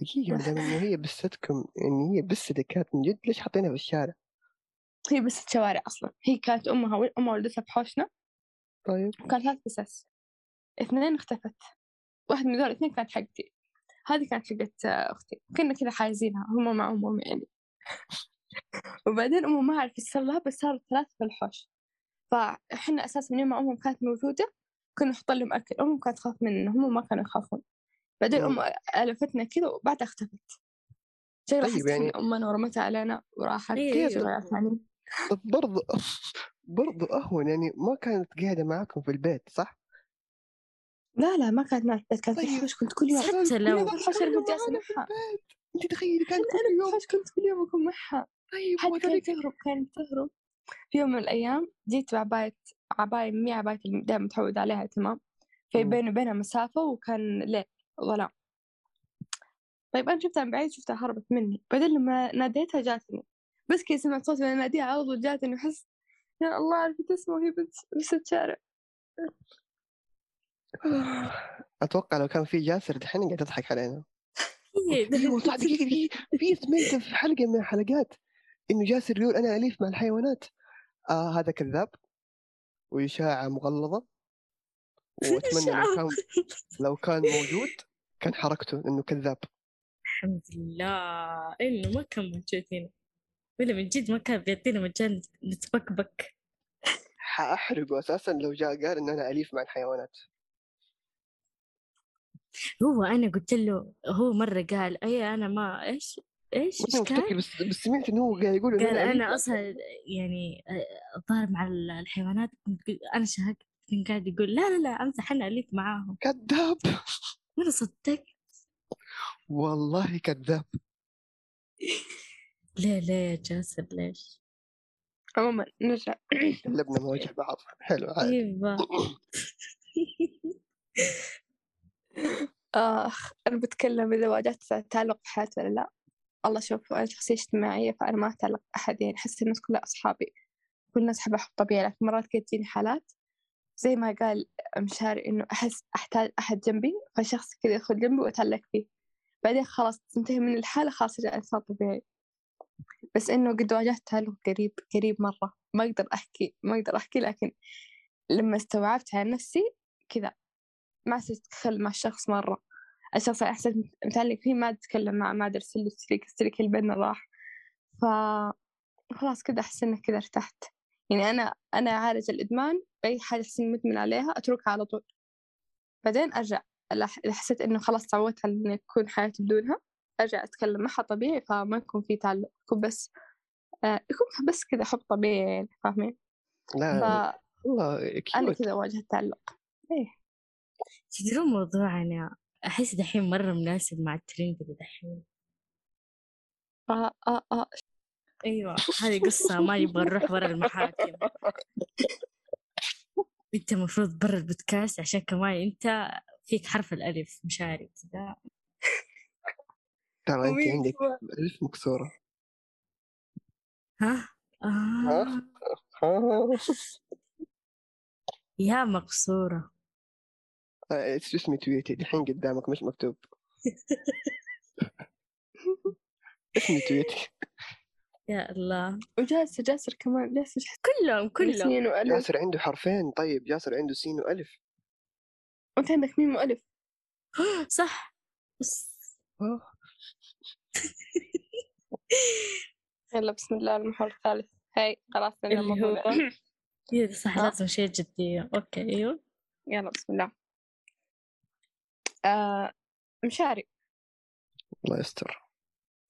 دقيقة انه هي بستكم يعني هي بستك كانت من جد ليش حاطينها في الشارع؟ هي بس شوارع أصلا. هي كانت أمها أمها ولدتها في حوشنا. طيب. وكان ثلاث بسس اثنين اختفت. واحد من ذول الاثنين كانت حقتي. هذه كانت حقت أختي. كنا كذا حايزينها هم مع أمهم يعني. وبعدين أمهم ما إيش صار لها بس صاروا ثلاث في الحوش. فإحنا أساسا من يوم ما أمهم كانت موجودة كنا نحط لهم أكل. أمهم كانت تخاف مننا هم ما كانوا يخافون. بعدين. أم ألفتنا كذا وبعدها اختفت. شكلها طيب يعني- أمنا ورمتها علينا وراحت. إيه. ضيعت عني طب برضو برضو أهون يعني ما كانت قاعدة معاكم في البيت صح؟ لا لا ما كانت معي في البيت كانت في طيب. الحوش كنت كل يوم حتى لو الحوش أنا كنت في معها البيت انت تخيلي كانت كل يوم الحوش كنت كل يوم أكون معها طيب حتى كانت تهرب كانت تهرب في يوم من الأيام جيت بعباية عباية مي عباية اللي دائما متعود عليها تمام في. بيني وبينها مسافة وكان ليل ظلام طيب أنا شفتها من بعيد شفتها هربت مني بعدين لما ناديتها جاتني بس كذا سمعت صوت ناديها على طول جاتني وحس يا الله عرفت اسمه وهي بس بس الشارع. أتوقع لو كان في جاسر دحين قاعد تضحك علينا. إيه، أيوه صح دقيقة دقيقة في سمعت في حلقة من الحلقات. إنه جاسر يقول أنا أليف مع الحيوانات. آه هذا كذاب. وإشاعة مغلظة. وأتمنى لو كان لو كان موجود كان حركته إنه كذاب. الحمد لله. إنه ما كان موجود هنا. ولا من جد ما كان بيعطينا مجال نتبكبك. حأحرقه أساسا لو جاء قال إن أنا أليف مع الحيوانات. هو أنا قلت له هو مرة قال أي أنا ما إيش؟ وأنا مفتكر كان؟ بس بس سمعت إنه هو قاعد يقول قال مع أصلا يعني الظاهر مع ال- الحيوانات أنا شهقت كان قاعد يقول لا لا لا أمزح أنا أليف معاهم. كذاب! وأنا صدقت. والله كذاب. ليه ليه يا جاسر؟ ليش؟ عموما نرجع قلبنا مواجه بعض. حلو عادي. أيوه آخ أنا بتكلم إذا واجهت تعلق في حياتي ولا لا. الله شوف أنا شخصية اجتماعية فأنا ما أتعلق بأحد يعني أحس الناس كلها أصحابي. كل الناس أحب أحب طبيعي لكن مرات كده تجيني حالات زي ما قال مشاري إنه أحس أحتاج أحد جنبي فشخص كذا يدخل جنبي وأتعلق فيه. بعدين خلاص تنتهي من الحالة خلاص رجع إنسان طبيعي بس إنه قد واجهت تعلق قريب قريب مرة. ما أقدر أحكي ما أقدر أحكي لكن لما استوعبت على نفسي كذا ما تتكلم مع الشخص مرة. الشخص أحسن متعلق فيه ما تتكلم معه ما سلك سلك السلك اللي بيننا راح. ف خلاص كده أحس إنك كده ارتحت. يعني أنا أنا أعالج الإدمان بأي حاجة أحس إني مدمن عليها أتركها على طول. بعدين أرجع إذا حسيت إنه خلاص تعودت على إني أكون حياتي بدونها. أرجع أتكلم معها طبيعي فما يكون في تعلق يكون بس آه يكون بس كذا حب طبيعي يعني فاهمين؟ لا فأنا والله كيوت كذا واجهت التعلق إيه. تدرون موضوعنا أحس دحين مرة مناسب مع الترند اللي دحين. آه آه آه. أيوة هذه قصة ما يبغى نروح برا المحاكم. أنت المفروض برا البودكاست عشان كمان أنت فيك حرف الألف مشاري كذا ترى انت عندك كمان؟ ألف مكسوره ها؟ آه. ها؟ يا مقصورة آه، إيش اسمي تويتي الحين قدامك مش مكتوب. اسمي تويتي يا الله. وجاسر جاسر كمان جاسر. كلهم كلهم. سين وألف. جاسر عنده حرفين. طيب جاسر عنده سين وألف. وأنت عندك ميم وألف. صح. بس. آه. يلا بسم الله المحور الثالث. هاي خلاص اللي الموضوع هو صح آه. لازم شيء جدية okay أيوه. يلا بسم الله. آه مشاري. الله يستر.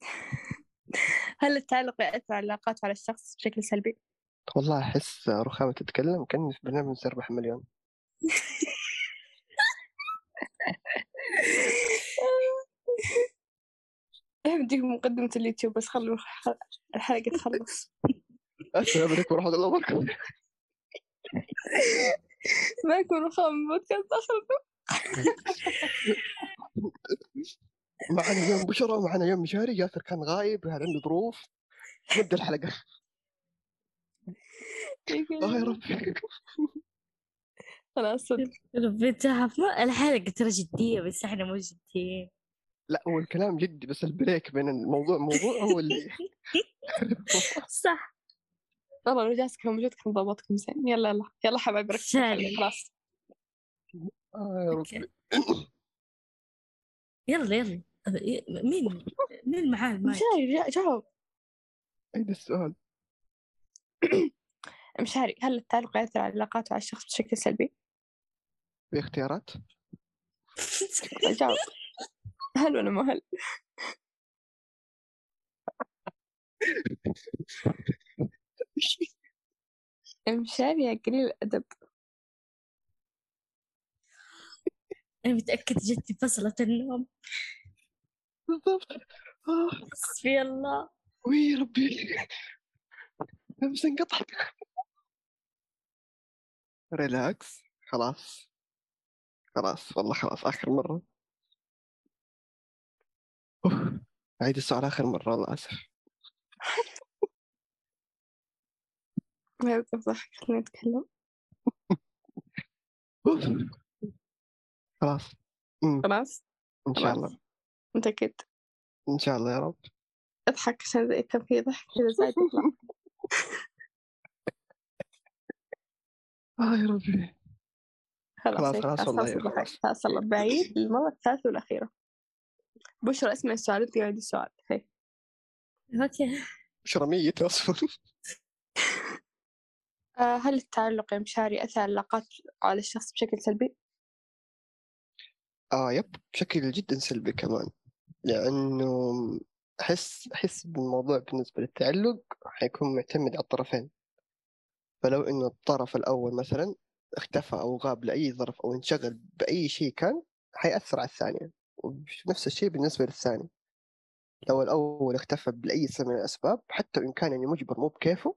هل التعلق يأثر على العلاقات وعلى الشخص بشكل سلبي؟ والله أحس رخامة تتكلم كاني في برنامج سيربح مليون بديك مقدمة اليوتيوب بس خلوا الح- الحلقة تخلص. السلام عليكم ورحمة الله وبركاته. معكم رخام من بودكاست آخر معنا اليوم بشرى معنا اليوم مشاري. ياسر كان غايب هذا عنده ظروف؟ نبدأ الحلقة. آه يا ربي. خلاص صدق. ربي ما الحلقة ترى جدية بس إحنا مو جديين. لأ هو الكلام جدي بس البريك بين الموضوع موضوع هو اللي صح. والله لو جاسك لو موجود كان ضبطكم زين. يلا يلا يلا حبايبي ركزوا خلاص. آه يا. ربي يلا يلا. مين؟ مين معاه المايك؟ مشاري جا- جاوب. عيد السؤال. مشاري هل التعلق يأثر على العلاقات وعلى الشخص بشكل سلبي؟ في اختيارات جاوب. هل ولا ما هل؟ مشاري يا قليل الأدب. أنا متأكد جد فصلت النوم. بالضبط. حسبي الله. وي ربي. نفس انقطع relax خلاص. خلاص. والله خلاص. آخر مرة. أوه. أعيد السؤال آخر مرة والله آسف ما يوقف ضحك خليني أتكلم. خلاص. خلاص؟ إن شاء الله. متأكد؟ إن شاء الله يا رب. اضحك عشان زي كان في ضحك كذا زايد يطلع آه يا ربي. خلاص خلاص خلاص والله خلاص خلاص. الضحك. خلاص الله بعيد المرة الثالثة والأخيرة. بشرى اسمع السؤال انت قاعد السؤال هي أوكي. شرمية أصلا. آه، هل التعلق يا مشاري أثر على العلاقات على الشخص بشكل سلبي؟ آه يب بشكل جدا سلبي كمان. لأنه أحس أحس بالموضوع بالنسبة للتعلق حيكون معتمد على الطرفين. فلو إنه الطرف الأول مثلا اختفى أو غاب لأي ظرف أو انشغل بأي شيء كان حيأثر على الثانية. ونفس الشيء بالنسبة للثاني. لو الأول اختفى لأي سبب من الأسباب حتى وإن كان يعني مجبر مو بكيفه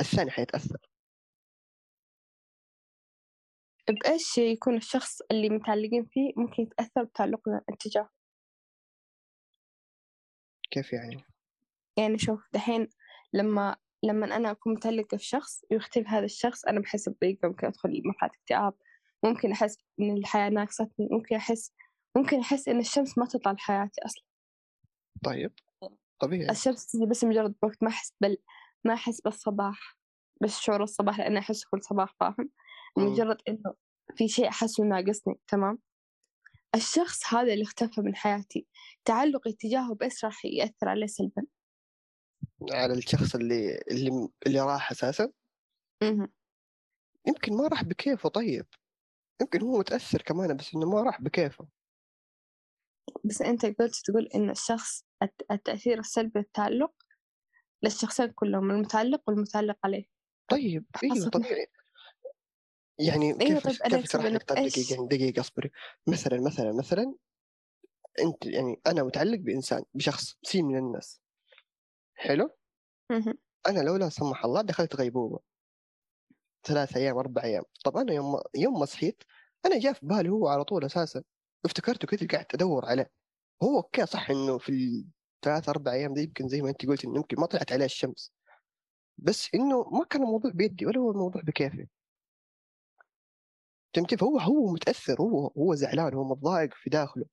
الثاني حيتأثر. بإيش يكون الشخص اللي متعلقين فيه ممكن يتأثر بتعلقنا اتجاهه كيف يعني؟ يعني شوف دحين لما لما أنا أكون متعلقة في شخص ويختفي هذا الشخص أنا بحس بضيق ممكن أدخل مرحلة اكتئاب ممكن أحس إن الحياة ناقصتني ممكن أحس ممكن أحس إن الشمس ما تطلع لحياتي أصلا. طيب طبيعي. الشمس تجي بس مجرد وقت ما أحس بال ما أحس بالصباح بس شعور الصباح لأن أحس كل صباح فاهم. مجرد إنه في شيء أحسه ناقصني تمام؟ الشخص هذا اللي اختفى من حياتي تعلقي تجاهه بس راح يأثر عليه سلبا؟ على الشخص اللي اللي اللي راح أساسا؟ مهم. يمكن ما راح بكيفه طيب. يمكن هو متأثر كمان بس إنه ما راح بكيفه. بس أنت قلت تقول إن الشخص الت- التأثير السلبي للتعلق للشخصين كلهم المتعلق والمتعلق عليه. طيب أيوه حسب طبيعي يعني أيوة كيف طيب أنا كيف اشرح لك طيب إيش؟ دقيقة دقيقة أصبري. مثلا مثلا مثلا أنت يعني أنا متعلق بإنسان بشخص سي من الناس. حلو. أنا لو لا سمح الله دخلت غيبوبة. ثلاث أيام أربع أيام. طب أنا يوم يوم ما صحيت أنا جاء في بالي هو على طول أساسا. افتكرته كذا قعدت أدور عليه هو أوكي صح إنه في الثلاث أربع أيام دي يمكن زي ما انت قلت إنه يمكن ما طلعت عليه الشمس. بس إنه ما كان الموضوع بيدي ولا هو الموضوع بكيفي فهمت هو هو متأثر هو هو زعلان هو متضايق في داخله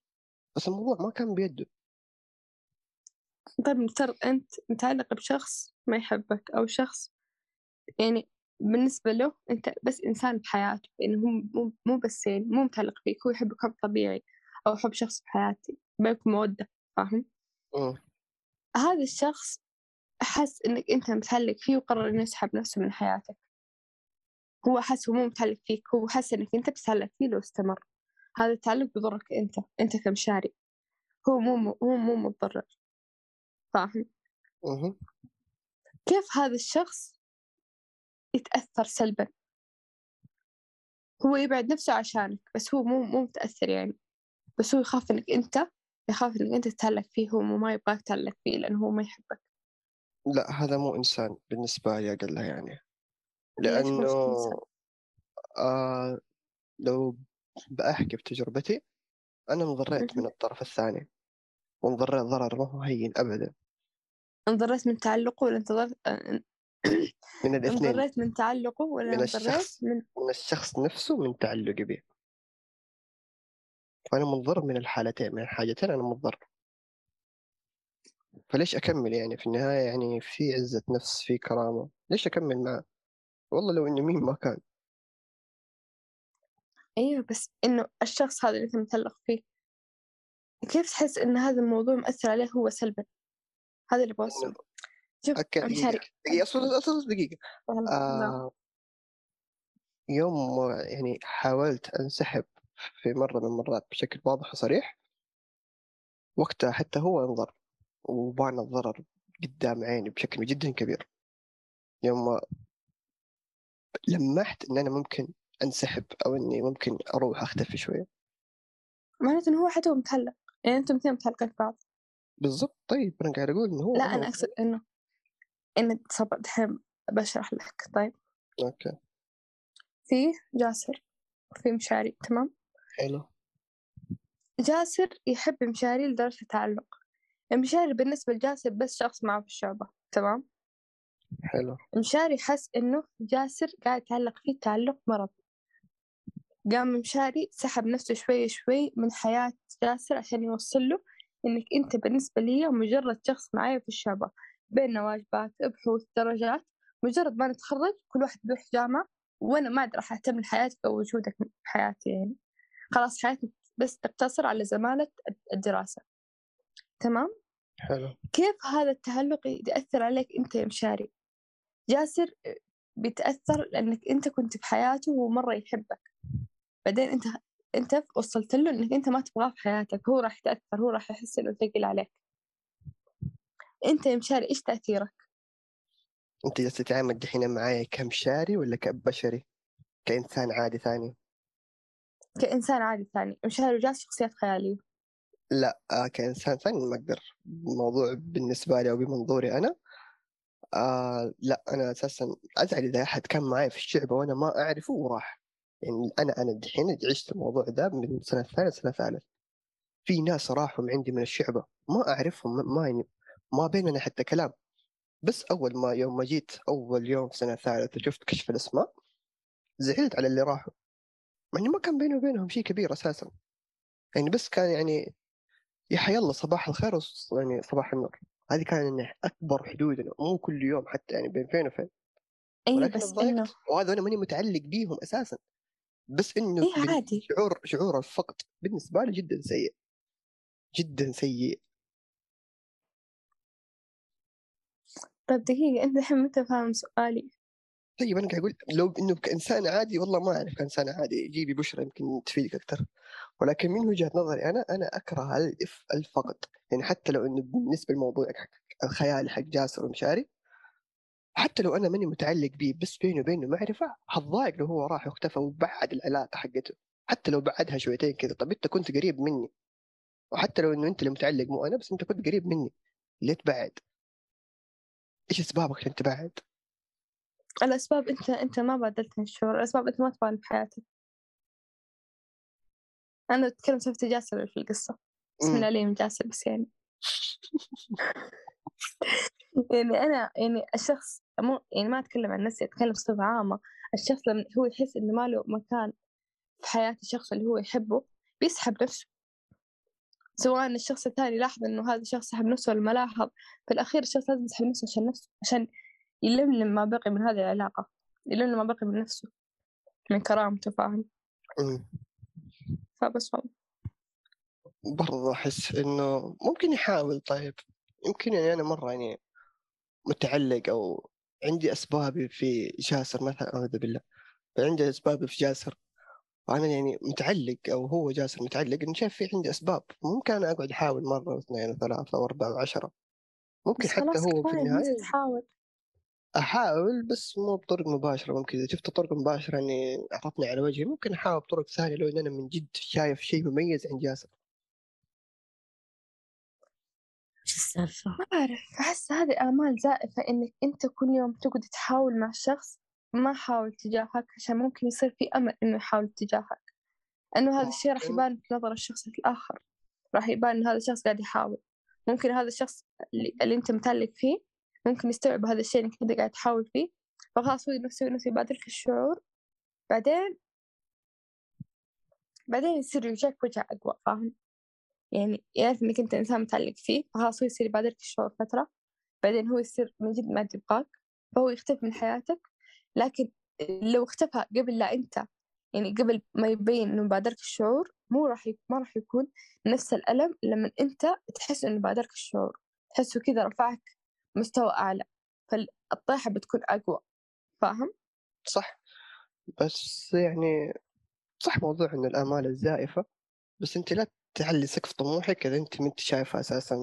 بس الموضوع ما كان بيده. طيب نفترض أنت متعلق بشخص ما يحبك أو شخص يعني بالنسبة له أنت بس إنسان بحياته يعني هو مو مو بس يعني مو متعلق فيك هو يحبك حب طبيعي أو حب شخص بحياتي بينكم مودة فاهم؟ مم. هذا الشخص حس إنك أنت متعلق فيه وقرر إنه يسحب نفسه من حياتك. هو حس هو مو متعلق فيك هو حس إنك أنت بتتعلق فيه لو استمر. هذا التعلق بيضرك أنت أنت كمشاري. هو مو هو مو متضرر فاهم. كيف هذا الشخص يتأثر سلبا. هو يبعد نفسه عشانك بس هو مو مو متأثر يعني. بس هو يخاف إنك أنت يخاف إنك أنت تتعلق فيه هو ما يبغاك تتعلق فيه لأنه هو ما يحبك. لا هذا مو إنسان بالنسبة لي أقل يعني. إنسان؟ آه لو بأحكي بتجربتي أنا انضريت. من الطرف الثاني. وانضريت ضرر ما هو هين أبدا. انضريت من تعلقه ولا انتظرت من الاثنين. انضريت من تعلقه ولا من الشخص من من الشخص نفسه من تعلقي به. فأنا منضر من الحالتين من الحاجتين أنا منضر فليش أكمل يعني؟ في النهاية يعني في عزة نفس في كرامة. ليش أكمل معه؟ والله لو إني مين ما كان. أيوه بس إنه الشخص هذا اللي انت متعلق فيه. كيف تحس إن هذا الموضوع مأثر عليه هو سلبا؟ هذا اللي بوصله. شوف مشاري دقيقة دقيقة أصبر أصبر دقيقة. نعم. آه يوم يعني حاولت أنسحب في مرة من المرات بشكل واضح وصريح. وقتها حتى هو انضر وبان الضرر قدام عيني بشكل جدا كبير. يوم لمحت إن أنا ممكن أنسحب أو إني ممكن أروح أختفي شوية. معناته إنه هو حتى هو متعلق يعني أنتم اثنين متعلقين ببعض بالضبط طيب أنا قاعد أقول إنه هو لا أنا أقصد إنه ان صبر دحين بشرح لك. طيب. أوكي. في جاسر وفي مشاري تمام؟ حلو. جاسر يحب مشاري لدرجة التعلق مشاري بالنسبة لجاسر بس شخص معه في الشعبة تمام؟ حلو. مشاري حس إنه جاسر قاعد يتعلق فيه تعلق مرض. قام مشاري سحب نفسه شوي شوي من حياة جاسر عشان يوصل له إنك أنت بالنسبة لي مجرد شخص معايا في الشعبة. بيننا واجبات بحوث درجات مجرد ما نتخرج كل واحد بيروح جامعة وأنا ما أدري راح أهتم لحياتك أو وجودك في حياتي يعني. خلاص حياتي بس تقتصر على زمالة الدراسة. تمام؟ حلو. كيف هذا التعلق يأثر عليك أنت يا مشاري؟ جاسر بيتأثر لأنك أنت كنت بحياته وهو مرة يحبك. بعدين أنت أنت وصلت له إنك أنت ما تبغاه في حياتك. هو راح يتأثر هو راح يحس إنه ثقيل عليك. أنت يا مشاري إيش تأثيرك؟ أنت جالس تتعامل دحين معايا كمشاري ولا كبشري؟ كإنسان عادي ثاني؟ كإنسان عادي ثاني. مشاري وجاس شخصيات خيالية؟ لا آه كإنسان ثاني ما أقدر. الموضوع بالنسبة لي أو بمنظوري أنا آه لا أنا أساسا أزعل إذا أحد كان معي في الشعبة وأنا ما أعرفه وراح. يعني أنا أنا دحين عشت الموضوع ده من سنة ثانية سنة ثالث. في ناس راحوا من عندي من الشعبة ما أعرفهم ما- ما يعني ما بيننا حتى كلام بس أول ما يوم ما جيت أول يوم في سنة ثالث وشفت كشف الأسماء زعلت على اللي راحوا. مع إنه ما كان بيني وبينهم شيء كبير أساسا. يعني بس كان يعني يا حي الله صباح الخير يعني صباح النور. هذه كان يعني أكبر حدودنا مو كل يوم حتى يعني بين فين وفين. أي ولكن بس إنه وهذا أنا ماني متعلق بيهم أساسا. بس إنه إيه بال- عادي. شعور شعور الفقد بالنسبة لي جدا سيء. جدا سيء. طيب دقيقة أنت الحين متى فاهم سؤالي. طيب أنا قاعد أقول لو إنه كانسان عادي والله ما أعرف كإنسان عادي جيبي بشرى يمكن تفيدك أكثر. ولكن من وجهة نظري أنا أكره الف الفقد. يعني حتى لو إنه بالنسبة للموضوع الخيالي حق جاسر ومشاري حتى لو أنا ماني متعلق بيه بس بيني وبينه معرفة حتضايق لو هو راح واختفى وبعد العلاقة حقته. حتى لو بعدها شويتين كذا طب أنت كنت قريب مني. وحتى لو إنه أنت اللي متعلق مو أنا بس أنت كنت قريب مني. ليه تبعد؟ إيش أسبابك عشان تبعد؟ الأسباب أنت أنت ما بادلت الشعور الأسباب أنت ما تبغى في حياتك أنا أتكلم سالفة جاسر في القصة. بسم الله مم. عليه من جاسر بس يعني. يعني أنا يعني الشخص مو يعني ما أتكلم عن نفسي أتكلم بصفة عامة. الشخص لما هو يحس إنه ما له مكان في حياة الشخص اللي هو يحبه بيسحب نفسه. سواء الشخص الثاني لاحظ إنه هذا الشخص سحب نفسه ولا ما لاحظ في الأخير الشخص لازم يسحب نفسه عشان نفسه عشان يلملم ما بقي من هذه العلاقة يلملم ما بقي من نفسه من كرامته فاهم. فبس والله برضه أحس إنه ممكن يحاول طيب. يمكن يعني أنا مرة يعني متعلق أو عندي أسبابي في جاسر مثلا أعوذ بالله. عندي أسبابي في جاسر. وأنا يعني متعلق أو هو جاسر متعلق إنه شايف في عندي أسباب. ممكن أنا أقعد أحاول مرة واثنين وثلاثة وأربعة وعشرة. ممكن حتى هو في النهاية تحاول. أحاول بس مو بطرق مباشرة. ممكن إذا شفت طرق مباشرة يعني أعطتني على وجهي ممكن أحاول بطرق ثانية لو إن أنا من جد شايف شيء مميز عند جاسر إيش السالفة؟ ما أعرف. أحس هذه آمال زائفة إنك أنت كل يوم تقعد تحاول مع شخص ما حاول تجاهك عشان ممكن يصير في أمل إنه يحاول تجاهك. إنه هذا الشيء راح ممكن. يبان في نظر الشخص الآخر. راح يبان إن هذا الشخص قاعد يحاول. ممكن هذا الشخص اللي, اللي أنت متعلق فيه ممكن يستوعب هذا الشيء إنك أنت قاعد تحاول فيه فخلاص هو نفسه نفسه يبادلك الشعور. بعدين بعدين يصير يوجهك وجه أقوى فاهم؟ يعني يعرف إنك أنت إنسان متعلق فيه فخلاص هو يصير يبادلك الشعور فترة. بعدين هو يصير من جد ما يبغاك فهو يختفي من حياتك. لكن لو اختفى قبل لا أنت يعني قبل ما يبين إنه بادرك الشعور مو راح. ما راح يكون نفس الألم لما أنت تحس إنه بادرك الشعور تحسه كذا رفعك مستوى أعلى فالطيحة بتكون أقوى فاهم؟ صح بس يعني صح موضوع انه الآمال الزائفة بس أنت لا تعلي سقف طموحك إذا أنت ما أنت شايفها أساسا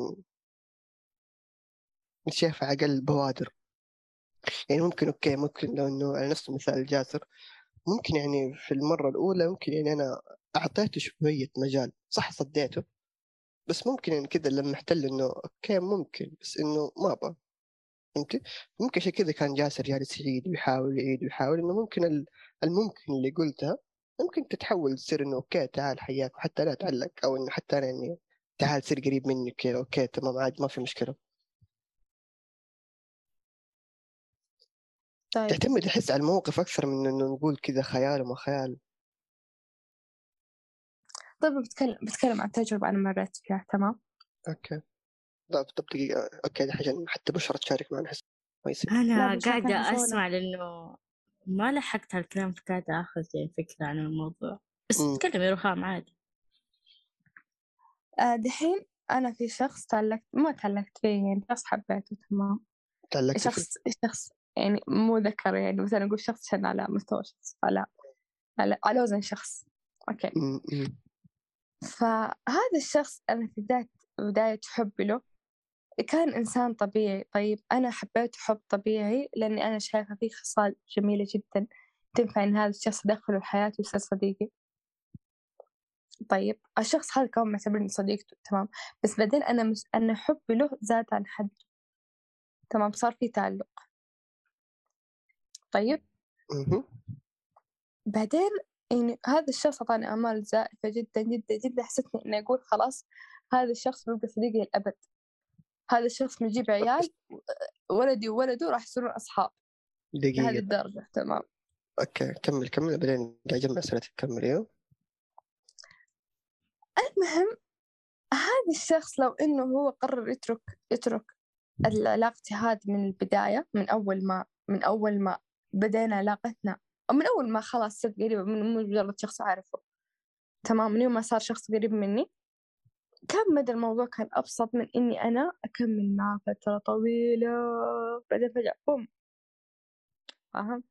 أنت شايفها أقل بوادر يعني ممكن okay ممكن لو إنه على نفس مثال جاسر ممكن يعني في المرة الأولى ممكن يعني أنا أعطيته شوية مجال صح صديته بس ممكن يعني كذا لما احتل إنه okay ممكن بس إنه ما أبغى فهمتي؟ ممكن عشان كذا كان جاسر جالس يعيد ويحاول يعيد ويحاول إنه ممكن ال- الممكن اللي قلتها ممكن تتحول تصير إنه okay تعال حياك وحتى لا اتعلق أو إنه حتى أنا يعني تعال صير قريب مني كذا okay تمام عادي ما في مشكلة طيب. تعتمد احس على الموقف أكثر من إنه نقول كذا خيال وما خيال؟ طيب بتكلم بتكلم عن تجربة أنا مريت فيها تمام؟ okay. لا طب دقيقة okay عشان حتى بشرى تشارك معنا أحس ما يصير. لا، أنا بس ما قاعدة كان يسوونه. أسمع لأنه ما لحقت هالكلام فقاعدة أخذ يعني فكرة عن الموضوع. بس. تكلمي رخام عادي. آه دحين أنا في شخص تعلقت ما تعلقت فيه يعني شخص حبيته تمام؟ تعلقت فيه؟ شخص شخص يعني مو ذكر يعني مثلا أقول شخص عشان على مستوى شخص على على على وزن شخص. مم. فهذا الشخص أنا في بداية بداية حبي له كان إنسان طبيعي. طيب أنا حبيته حب طبيعي لأني أنا شايفة فيه خصال جميلة جدا تنفع إن هذا الشخص أدخله حياتي ويصير صديقي. طيب الشخص هذا كان معتبرني صديقته تمام. بس بعدين أنا مش أنا حبي له زاد عن حد تمام. صار في تعلق. طيب. بعدين يعني هذا الشخص أعطاني آمال زائفة جدا جدا جدا حسيتني إني أقول خلاص هذا الشخص بيبقى صديقي للأبد. هذا الشخص بيجيب عيال ولدي وولده راح يصيرون أصحاب لهذه دقيقة. الدرجة تمام. أوكي كمل كمل بعدين قاعد اجمع اسئلتك كمل أيوه المهم هذا الشخص لو إنه هو قرر يترك يترك علاقتي هذه من البداية من أول ما من أول ما بدينا علاقتنا. من أول ما خلاص صرت قريبة من مجرد شخص أعرفه. تمام؟ من يوم ما صار شخص قريب مني كان مدى الموضوع كان أبسط من إني أنا أكمل معاه فترة طويلة. بعدين فجأة بوم. فاهم؟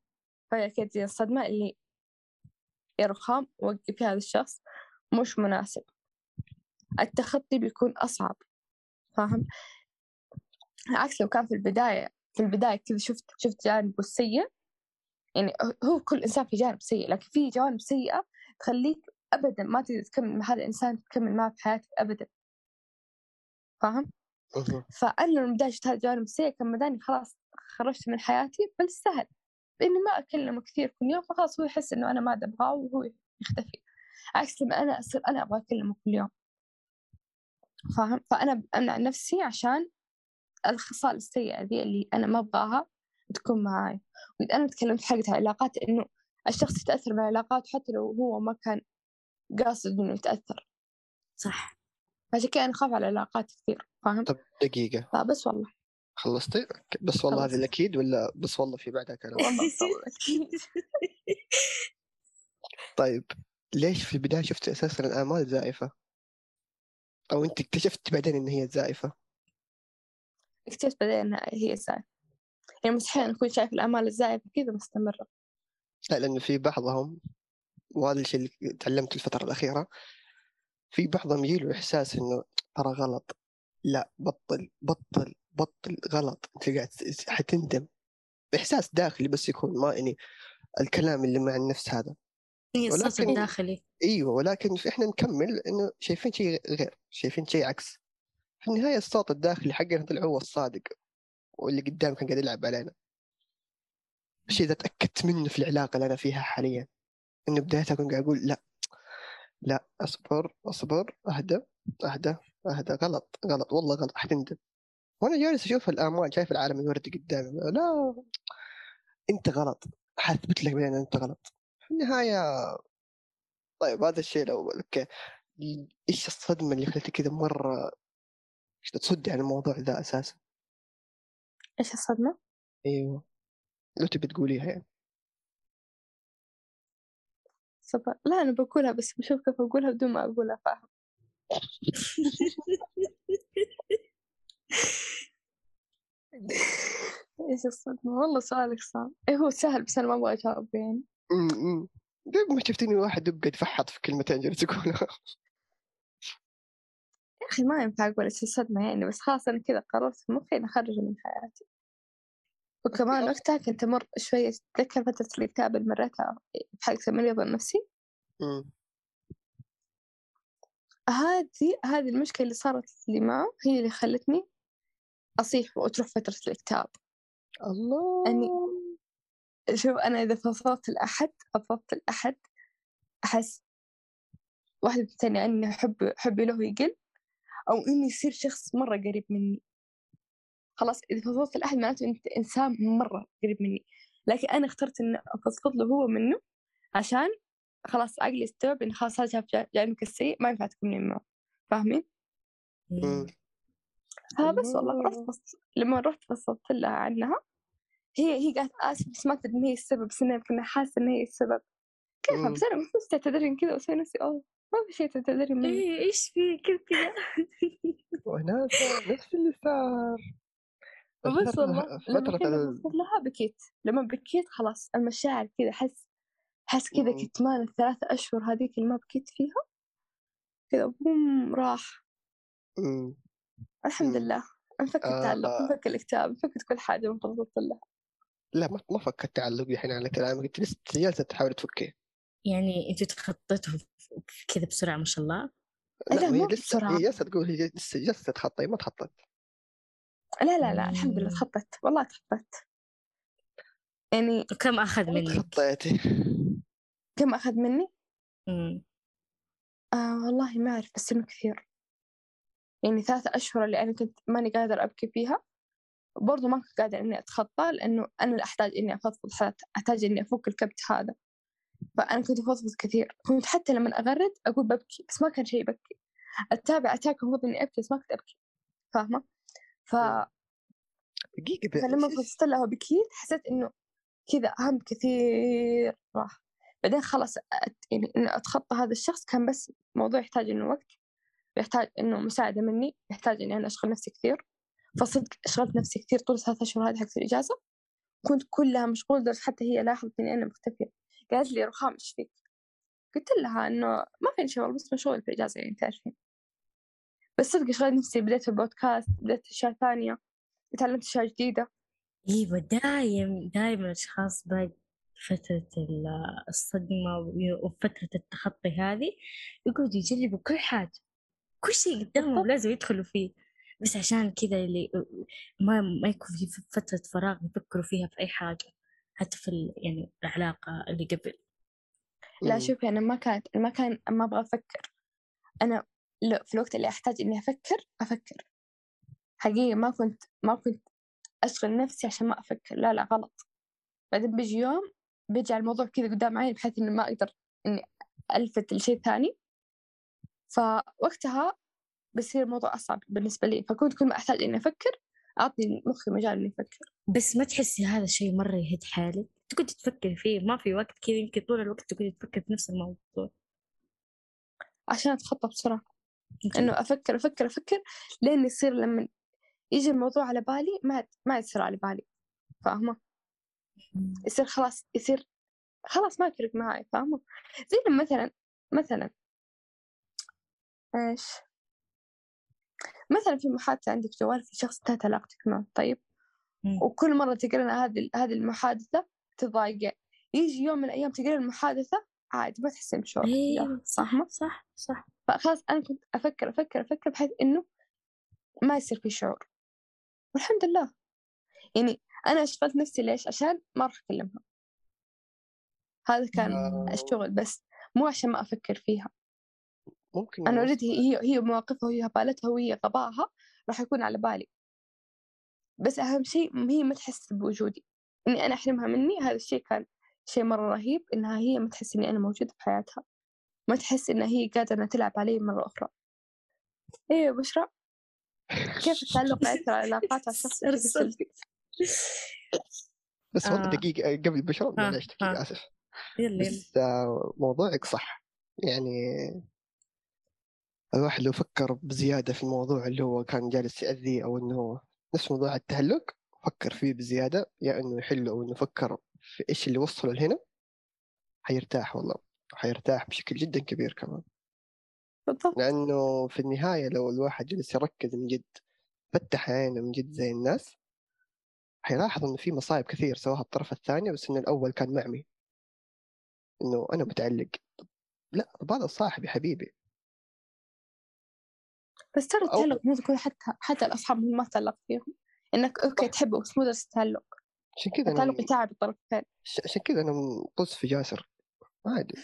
فجأة كده الصدمة اللي يا رخام وقفي هذا الشخص مش مناسب. التخطي بيكون أصعب. فاهم؟ عكس لو كان في البداية في البداية كذا شفت شفت جانبه السيء. يعني هو كل إنسان في جانب سيء لكن في جوانب سيئة تخليك أبدا ما تقدر تكمل مع هذا الإنسان تكمل معه في حياتك أبدا. فاهم؟ فأنا لما بدأت هذا الجوانب السيئة كان مداني خلاص خرجت من حياتي بل سهل. بإني ما أكلمه كثير كل يوم فخلاص هو يحس إنه أنا ما أبغاه وهو يختفي. عكس لما أنا أصير أنا أبغى أكلمه كل يوم. فاهم؟ فأنا أمنع نفسي عشان الخصال السيئة ذي اللي أنا ما أبغاها تكون معاي وإذا أنا تكلمت حقة العلاقات إنه الشخص يتأثر بالعلاقات حتى لو هو ما كان قاصد إنه يتأثر صح عشان كذا أنا أخاف على العلاقات كثير فاهم طب دقيقة فبس والله خلصتي؟ بس والله هذا خلصت. الأكيد ولا بس والله في بعدها كلام؟ طيب ليش في البداية شفت أساسا الآمال زائفة؟ أو أنت اكتشفت بعدين إن هي زائفة؟ اكتشفت بعدين إنها هي الزائفة يعني مستحيل أكون شايف الأعمال الزائفة كذا مستمرة. لا لأنه في بعضهم وهذا الشيء اللي تعلمته الفترة الأخيرة في بعضهم يجيله إحساس إنه ترى غلط. لا بطل بطل بطل غلط. أنت قاعد حتندم. إحساس داخلي بس يكون ما يعني الكلام اللي مع النفس هذا. الصوت ولكن- الداخلي. إيوه ولكن إحنا نكمل إنه شايفين شيء غير شايفين شيء عكس. في النهاية الصوت الداخلي حقنا طلع هو الصادق. واللي قدام كان قاعد يلعب علينا. الشيء ذا تأكدت منه في العلاقة اللي أنا فيها حاليا إنه بدايتها كنت قاعد أقول لا. لا أصبر أصبر أهدى أهدى أهدى. غلط غلط والله غلط. حتندم وأنا جالس أشوف الاعمال شايف العالم الوردي قدامي. لا. أنت غلط. حثبت لك بعدين أنت غلط. في النهاية طيب هذا الشيء لو okay. إيش الصدمة اللي خلتك كذا مرة؟ تصدي عن الموضوع ذا أساسا؟ إيش الصدمة؟ أيوه. لو تبي تقوليها يعني. صبر لا أنا بقولها بس بشوف كيف أقولها بدون ما أقولها فاهم؟ إيش الصدمة؟ والله سؤالك صعب. إيه هو سهل بس أنا ما أبغى أجاوب يعني. أمم قبل ما شفتني واحد يبقى يتفحط في كلمتين جالس يقولها. يا أخي ما ينفع أقول إيش الصدمة يعني بس خلاص أنا كذا قررت في مخي إني أخرجه من حياتي. وكمان وقتها كنت أمر شوية أتذكر فترة الاكتئاب اللي مريتها في حلقة المريض النفسي. هذه هذه المشكلة اللي صارت لي معه هي اللي خلتني أصيح وتروح فترة الاكتئاب الله. يعني شوف أنا إذا فضفضت الأحد فضفضت الأحد أحس واحدة بتاني أني حب حبي له يقل. أو إني يصير شخص مرة قريب مني خلاص إذا فضفضت الأحد معناته أنت إنسان مرة قريب مني لكن أنا اخترت إني أفضفض له هو منه عشان خلاص عقلي يستوعب إن خلاص هذا شاف جا- جانبك السيء ما ينفع تكملين معه فاهمين؟ أمم. فبس والله الله. رحت بس لما رحت فصلت لها عنها هي هي قالت آسف بس ما تدري إن هي السبب بس أنا كنا حاسة إن هي السبب كيف. بس أنا المفروض تعتذرين كذا وأسوي نفسي أوه ما في شيء تعتذرين منه إيه إيش في؟ كيف كذا؟ وهناك نفس اللي صار. بس والله فترة لها بكيت. لما بكيت خلاص المشاعر كذا حس حس كذا مم. كتمان الثلاثة أشهر هذيك اللي ما بكيت فيها كذا بوم راح. أمم. الحمد مم. لله. أنفك آه. التعلق أنفك الاكتئاب انفكت كل حاجة من فضلت لها. لا ما ما فك التعلق الحين على كلامك. أنت لسه جالسه تحاول تفكيه يعني أنتوا تخطيتوا كذا بسرعة ما شاء الله لا، لا مو هي لسه بسرعة. هي جالسة تقول هي لسه جالسة تخطي ما تخطت لا لا لا الحمد لله مم. تخطيت والله تخطيت يعني وكم أخذ منك؟ تخطيتي كم أخذ مني؟ مم. آه والله ما أعرف بس إنه كثير يعني ثلاثة أشهر اللي أنا كنت ماني قادرة أبكي فيها برضو ما كنت أتخطى لأنه أنا اللي أحتاج إني أفضفض حالة أحتاج إني أفك الكبت هذا فأنا كنت أفضفض كثير كنت حتى لما أغرد أقول ببكي بس ما كان شيء يبكي. أتابع أتاك المفروض إني أبكي بس ما كنت أبكي فاهمة؟ ف... دقيقة ب- فلما فضفضت لها وبكيت حسيت إنه كذا أهم كثير راح. بعدين خلاص أت... يعني إنه أتخطى هذا الشخص كان بس موضوع يحتاج إنه وقت ويحتاج إنه مساعدة مني يحتاج إني أنا أشغل نفسي كثير. فصدق شغلت نفسي كثير طول ثلاثة أشهر هذه حقت الإجازة كنت كلها مشغولة لدرجة حتى هي لاحظت إني أنا مختفية. قالت لي رخام إيش فيك؟ قلت لها إنه ما في شيء والله بس مشغولة في الإجازة يعني تعرفين. بس صدق شغلت نفسي بديت البودكاست بديت أشياء ثانية تعلمت أشياء جديدة. إيوه دايم دايم الأشخاص بعد فترة ال- الصدمة وفترة التخطي هذه يقعدوا يجربوا كل حاجة. كل شيء قدامهم. لازم يدخلوا فيه. بس عشان كذا اللي ما ما يكون في فترة فراغ يفكروا فيها في أي حاجة. حتى في ال- يعني العلاقة اللي قبل. لا. شوفي أنا ما كانت ما كان ما أبغى أفكر. أنا في الوقت اللي أحتاج إني أفكر أفكر. حقيقة ما كنت ما كنت أشغل نفسي عشان ما أفكر. لا لا غلط. بعدين بيجي يوم بيجي على الموضوع كذا قدام عيني بحيث إني ما أقدر إني ألفت لشيء ثاني. فوقتها بصير الموضوع أصعب بالنسبة لي. فكنت كل ما أحتاج إني أفكر أعطي مخي مجال إني أفكر بس ما تحسي هذا الشيء مرة يهد حالك؟ تقعدي تفكري فيه ما في وقت كذا يمكن طول الوقت تقعدي تفكري في نفس الموضوع. عشان أتخطى بسرعة. إنه أفكر أفكر أفكر لين يصير لما يجي الموضوع على بالي ما ما يصير على بالي. فاهمة؟ يصير خلاص يصير خلاص ما يفرق معي فاهمة؟ زي لما مثلا مثلا إيش؟ مثلا في محادثة عندك جوال في شخص انتهت علاقتك معه طيب؟ مم. وكل مرة تقرين هذه هذه المحادثة تضايقين يجي يوم من الأيام تقرين المحادثة عادي ما تحسين بشعور صح فاهمة؟ صح صح. فخلاص أنا كنت أفكر أفكر أفكر بحيث إنه ما يصير في شعور. والحمد لله. يعني أنا أشغلت نفسي ليش؟ عشان ما أروح أكلمها. هذا كان. الشغل بس مو عشان ما أفكر فيها. ممكن أنا يوصل- أوريدي هي هي مواقفها وهي هبالتها وهي غباها راح يكون على بالي. بس أهم شيء هي ما تحس بوجودي. إني أنا أحرمها مني هذا الشيء كان شيء مرة رهيب إنها هي ما تحس إني أنا موجودة في حياتها. ما تحس إنها هي قادرة إنها تلعب علي مرة أخرى. إيه بشرى؟ كيف التعلق يأثر على العلاقات على الشخص بشكل أرسل. سلبي بس والله آه. دقيقة آه، قبل بشرى آه، معلش آه. دقيقة آسف يلا يلا. بس آه، موضوعك صح. يعني الواحد لو فكر بزيادة في الموضوع اللي هو كان جالس يأذيه أو إنه نفس موضوع التعلق فكر فيه بزيادة يا إنه يحله أو إنه فكر في إيش اللي وصله لهنا حيرتاح والله حيرتاح بشكل جدا كبير كمان. بالضبط. لأنه في النهاية لو الواحد جلس يركز من جد فتح عينه من جد زي الناس حيلاحظ إنه في مصايب كثير سواها الطرف الثاني بس إنه الأول كان معمي. إنه أنا متعلق. لا هذا صاحبي حبيبي. بس ترى التعلق مو يكون حتى حتى الأصحاب ما تعلقت فيهم. إنك أوكي تحبه بس مو درس التعلق. عشان كذا التعلق يتعب الطرفين ش- عشان كذا أنا مقص في جاسر عادي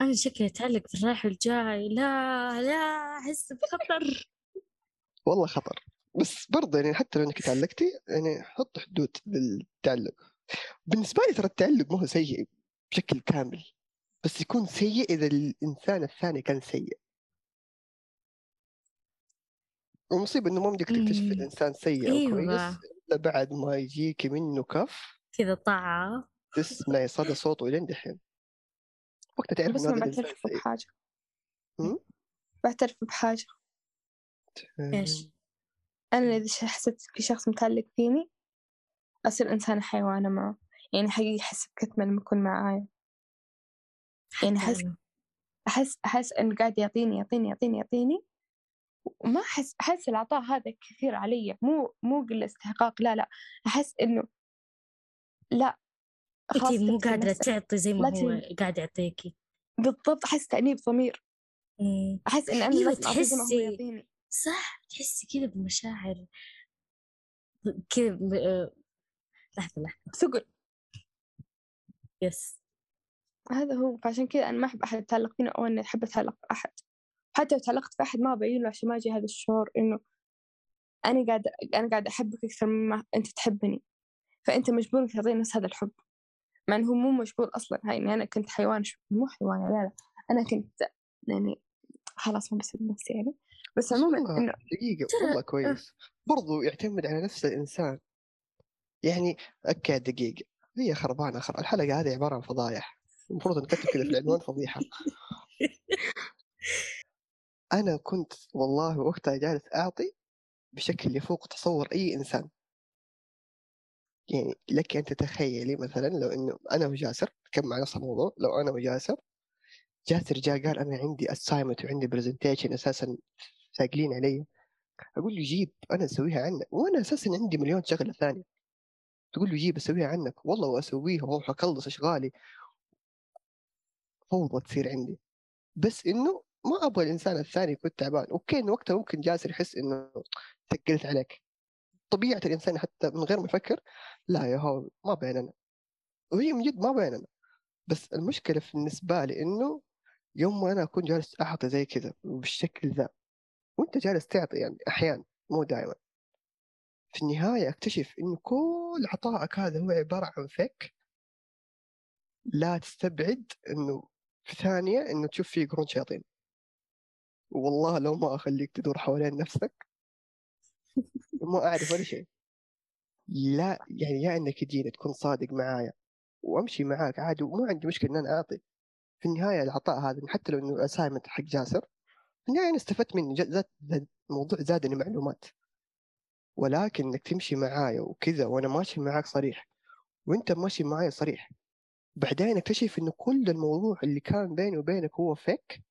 أنا شكلي أتعلق في الرايح والجاي. لا لا أحس بخطر. والله خطر. بس برضه يعني حتى لو إنك تعلقتي يعني حط حدود للتعلق. بالنسبة لي ترى التعلق ما هو سيء بشكل كامل. بس يكون سيء إذا الإنسان الثاني كان سيء. والمصيبه إنه ما بدك تكتشف مم. الإنسان سيء أو أيوة. كويس إلا بعد ما يجيك منه كف كذا طاعة تسمعي صدى صوته الين دحين وقتها تعرف بس إنه ما بعترف هم؟ بعترف بحاجة إيش؟ أنا إذا ش- حسيت في شخص متعلق فيني أصير إنسانة حيوانة معه يعني حقيقي أحس بكتمة لما يكون معايا يعني أنا. أحس أحس إنه قاعد يعطيني يعطيني يعطيني يعطيني وما أحس أحس العطاء هذا كثير علي مو مو قلة استحقاق لا لا أحس إنه لا أنتي مو قادرة. تعطي زي ما هو قاعد يعطيكي بالضبط أحس تأنيب ضمير. مم. أحس إن أنا أيوة، تحسي- صح تحسي كذا بمشاعر. كذا ب... لحظة لحظة. ثقل. يس. هذا هو فعشان كذا أنا ما أحب أحد يتعلق فيني أو إني أحب أتعلق بأحد حتى لو تعلقت في أحد ما أبين له عشان ما يجي هذا الشعور إنه أنا قاعدة أنا قاعدة أحبك أكثر مما أنت تحبني. فأنت مجبور إنك تعطيني نفس هذا الحب. مع إنه هو مو مجبور أصلا. هاي إني أنا كنت حيوان شو مو حيوان لا لا. أنا كنت يعني خلاص ما بسيب نفسي يعني. بس عموما إنه دقيقة والله كويس. برضو يعتمد على نفس الإنسان. يعني أوكي دقيقة. هي خربانة خر... الحلقة هذه عبارة عن فضايح. المفروض نكتب كذا في العنوان فضيحة. أنا كنت والله وقتها جالس أعطي بشكل يفوق تصور أي إنسان. يعني لك أن تتخيلي مثلا لو إنه أنا وجاسر كم مع نفس الموضوع لو أنا وجاسر جاسر جاء قال أنا عندي assignment وعندي presentation أساسا ثاقلين علي. أقول له جيب أنا أسويها عنك. وأنا أساسا عندي مليون شغلة ثانية. تقول له جيب أسويها عنك. والله وأسويها وأروح أخلص أشغالي. فوضى تصير عندي. بس إنه ما أبغى الإنسان الثاني يكون تعبان. okay إنه وقتها ممكن جاسر يحس إنه ثقلت عليك. طبيعة الإنسان حتى من غير ما يفكر لا يا هو ما بيننا. وهي من جد ما بيننا. بس المشكلة بالنسبة لي إنه يوم ما أنا أكون جالس اعطي زي كذا بالشكل ذا وأنت جالس تعطي يعني أحيانا مو دائما في النهاية أكتشف انه كل عطائك هذا هو عبارة عن فيك لا تستبعد إنه في ثانية إنه تشوف فيه قرون شياطين. والله لو ما أخليك تدور حوالين نفسك ما أعرف ولا شيء. لا يعني يا إنك تجيني تكون صادق معايا وأمشي معاك عادي وما عندي مشكلة إن أنا أعطي. في النهاية العطاء هذا حتى لو إنه اسايمنت حق جاسر في النهاية أنا استفدت منه زاد الموضوع زادني معلومات. ولكن إنك تمشي معايا وكذا وأنا ماشي معاك صريح وأنت ماشي معايا صريح بعدين أكتشف إنه كل الموضوع اللي كان بيني وبينك هو فيك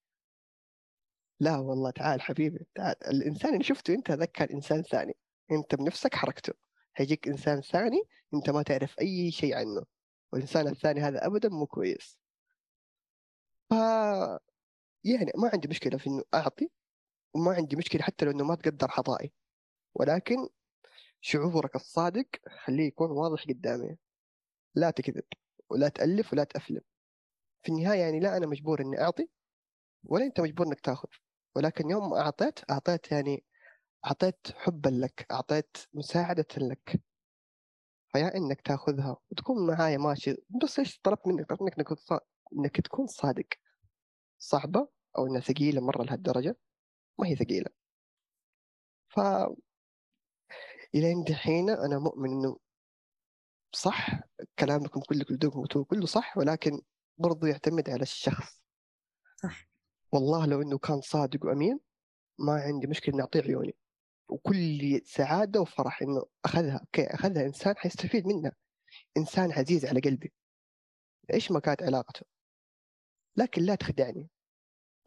لا والله تعال حبيبي تعال. الإنسان اللي شفته أنت هذاك كان إنسان ثاني. أنت بنفسك حركته. هيجيك إنسان ثاني أنت ما تعرف أي شيء عنه. والإنسان الثاني هذا ابدا مو كويس. ف يعني ما عندي مشكلة في إنه أعطي وما عندي مشكلة حتى لو إنه ما تقدر عطائي ولكن شعورك الصادق خليه يكون واضح قدامي. لا تكذب ولا تألف ولا تأفلم. في النهاية يعني لا أنا مجبور إني أعطي ولا أنت مجبور إنك تأخذ. ولكن يوم ما أعطيت أعطيت يعني أعطيت حبا لك أعطيت مساعدة لك. فيا إنك تأخذها وتكون معايا ماشي. بس إيش طلبت منك؟ طلبت منك إنك, إنك تكون صادق. صعبة أو إنها ثقيلة مرة لهالدرجة ما هي ثقيلة. ف إلى دحين أنا مؤمن إنه صح كلامكم كلكم كله صح ولكن برضو يعتمد على الشخص. صح. والله لو إنه كان صادق وأمين ما عندي مشكلة إني أعطيه عيوني. وكل سعادة وفرح إنه أخذها أوكي أخذها إنسان حيستفيد منها. إنسان عزيز على قلبي. إيش ما كانت علاقته؟ لكن لا تخدعني.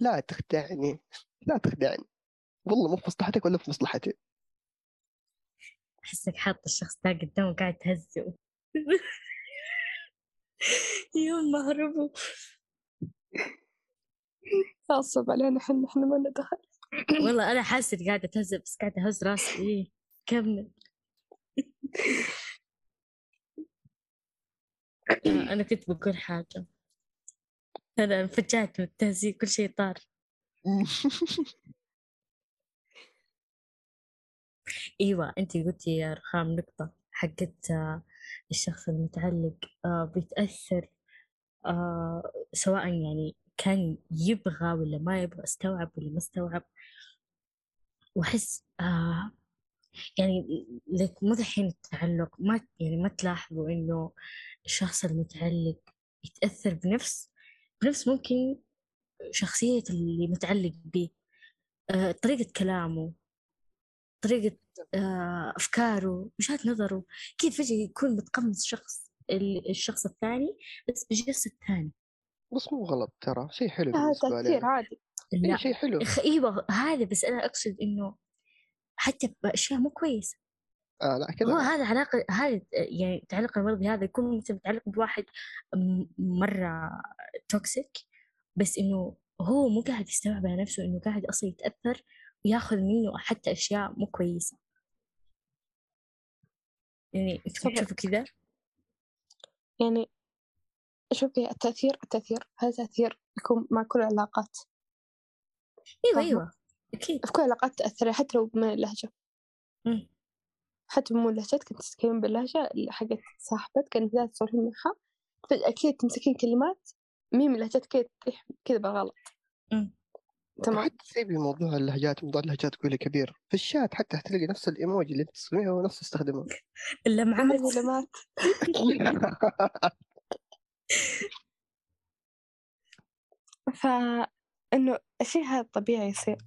لا تخدعني. لا تخدعني. والله مو في مصلحتك ولا في مصلحتي. أحسك حاط الشخص ده قدامه قاعد تهزه يوم ما هربوا. تعصب علينا إحنا إحنا ما ندخل. والله أنا حاسة قاعدة تهز بس قاعدة أهز راسي. إيه كمل. آه، أنا كنت بقول حاجة. أنا انفجعت من التهزيء كل شيء طار. إيوه انت قلتي يا رخام نقطة حقت آه، الشخص المتعلق آه، بيتأثر سواء يعني كان يبغى ولا ما يبغى استوعب ولا ما استوعب. وأحس آه يعني لك مو دحين التعلق ما يعني ما تلاحظوا إنه الشخص المتعلق يتأثر بنفس بنفس ممكن شخصية اللي متعلق به آه طريقة كلامه طريقة آه أفكاره وجهات نظره. كيف فجأة يكون متقمص شخص الشخص الثاني بس بجسد ثاني بس مو غلط ترى شيء حلو بالنسبة لي تأثير عادي. شيء حلو. إيوه هذا بس أنا أقصد إنه حتى باشياء مو كويسة. آه لا هو كذا هذا علاقة هذا يعني التعلق المرضي هذا يكون مثلا متعلق بواحد مرة توكسيك بس إنه هو مو قاعد يستوعب على نفسه إنه قاعد أصلا يتأثر وياخذ منه حتى أشياء مو كويسة. يعني. تشوفوا كذا؟ يعني شوفي التأثير التأثير هذا تأثير يكون مع كل العلاقات؟ أيوه فاهمة. أيوه أكيد. في كل العلاقات تأثر حتى لو بما اللهجة. مم. حتى مو اللهجات كنت تتكلم باللهجة اللي حقت صاحبتك كانت ذات تصورين معها فجأة أكيد تمسكين كلمات ميم اللهجات كذا تطيح كذا بالغلط. تمام؟ حتى سيبي موضوع اللهجات موضوع اللهجات تقولي كبير. في الشات حتى حتلاقي نفس الإيموجي اللي تستخدميها هو نفسه يستخدمه اللمعات كلمات فإنه الشيء هذا طبيعي يصير.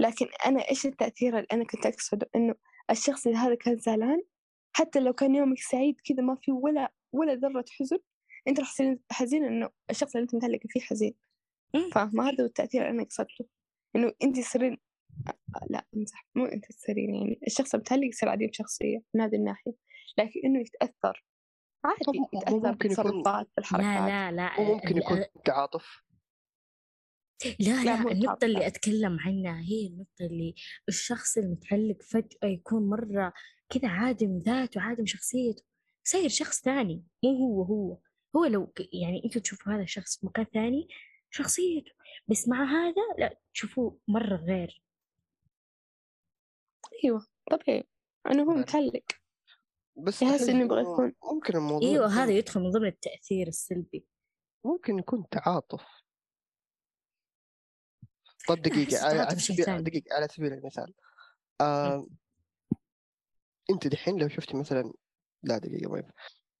لكن أنا إيش التأثير اللي أنا كنت أقصده؟ إنه الشخص اللي هذا كان زعلان حتى لو كان يومك سعيد كذا ما في ولا ولا ذرة حزن أنت راح تصير حزين إنه الشخص اللي أنت متعلق فيه حزين. فاهمة؟ هذا هو التأثير اللي أنا قصدته إنه أنت تصيرين لا امزح مو أنت تصيرين يعني الشخص المتعلق يصير عديم شخصية من هذه الناحية. لكن إنه يتأثر. عادي يكون- بالتصرفات بالحركات لا لا لا وممكن يكون تعاطف لا لا، لا النقطة. اللي أتكلم عنها هي النقطة اللي الشخص المتعلق فجأة يكون مرة كذا عادم ذاته عادم شخصيته صاير شخص ثاني مو هو هو. هو لو يعني أنتوا تشوفوا هذا الشخص في مكان ثاني شخصيته. بس مع هذا لا تشوفوه مرة غير. أيوة طبيعي. إنه هو. متعلق. بس أحس إنه يبغى إنه يكون- ممكن الموضوع يكون- هذا يدخل من ضمن التأثير السلبي ممكن يكون تعاطف طب دقيقة على سبيل. دقيقة على سبيل المثال آه أنت دحين لو شفتي مثلا لا دقيقة ما.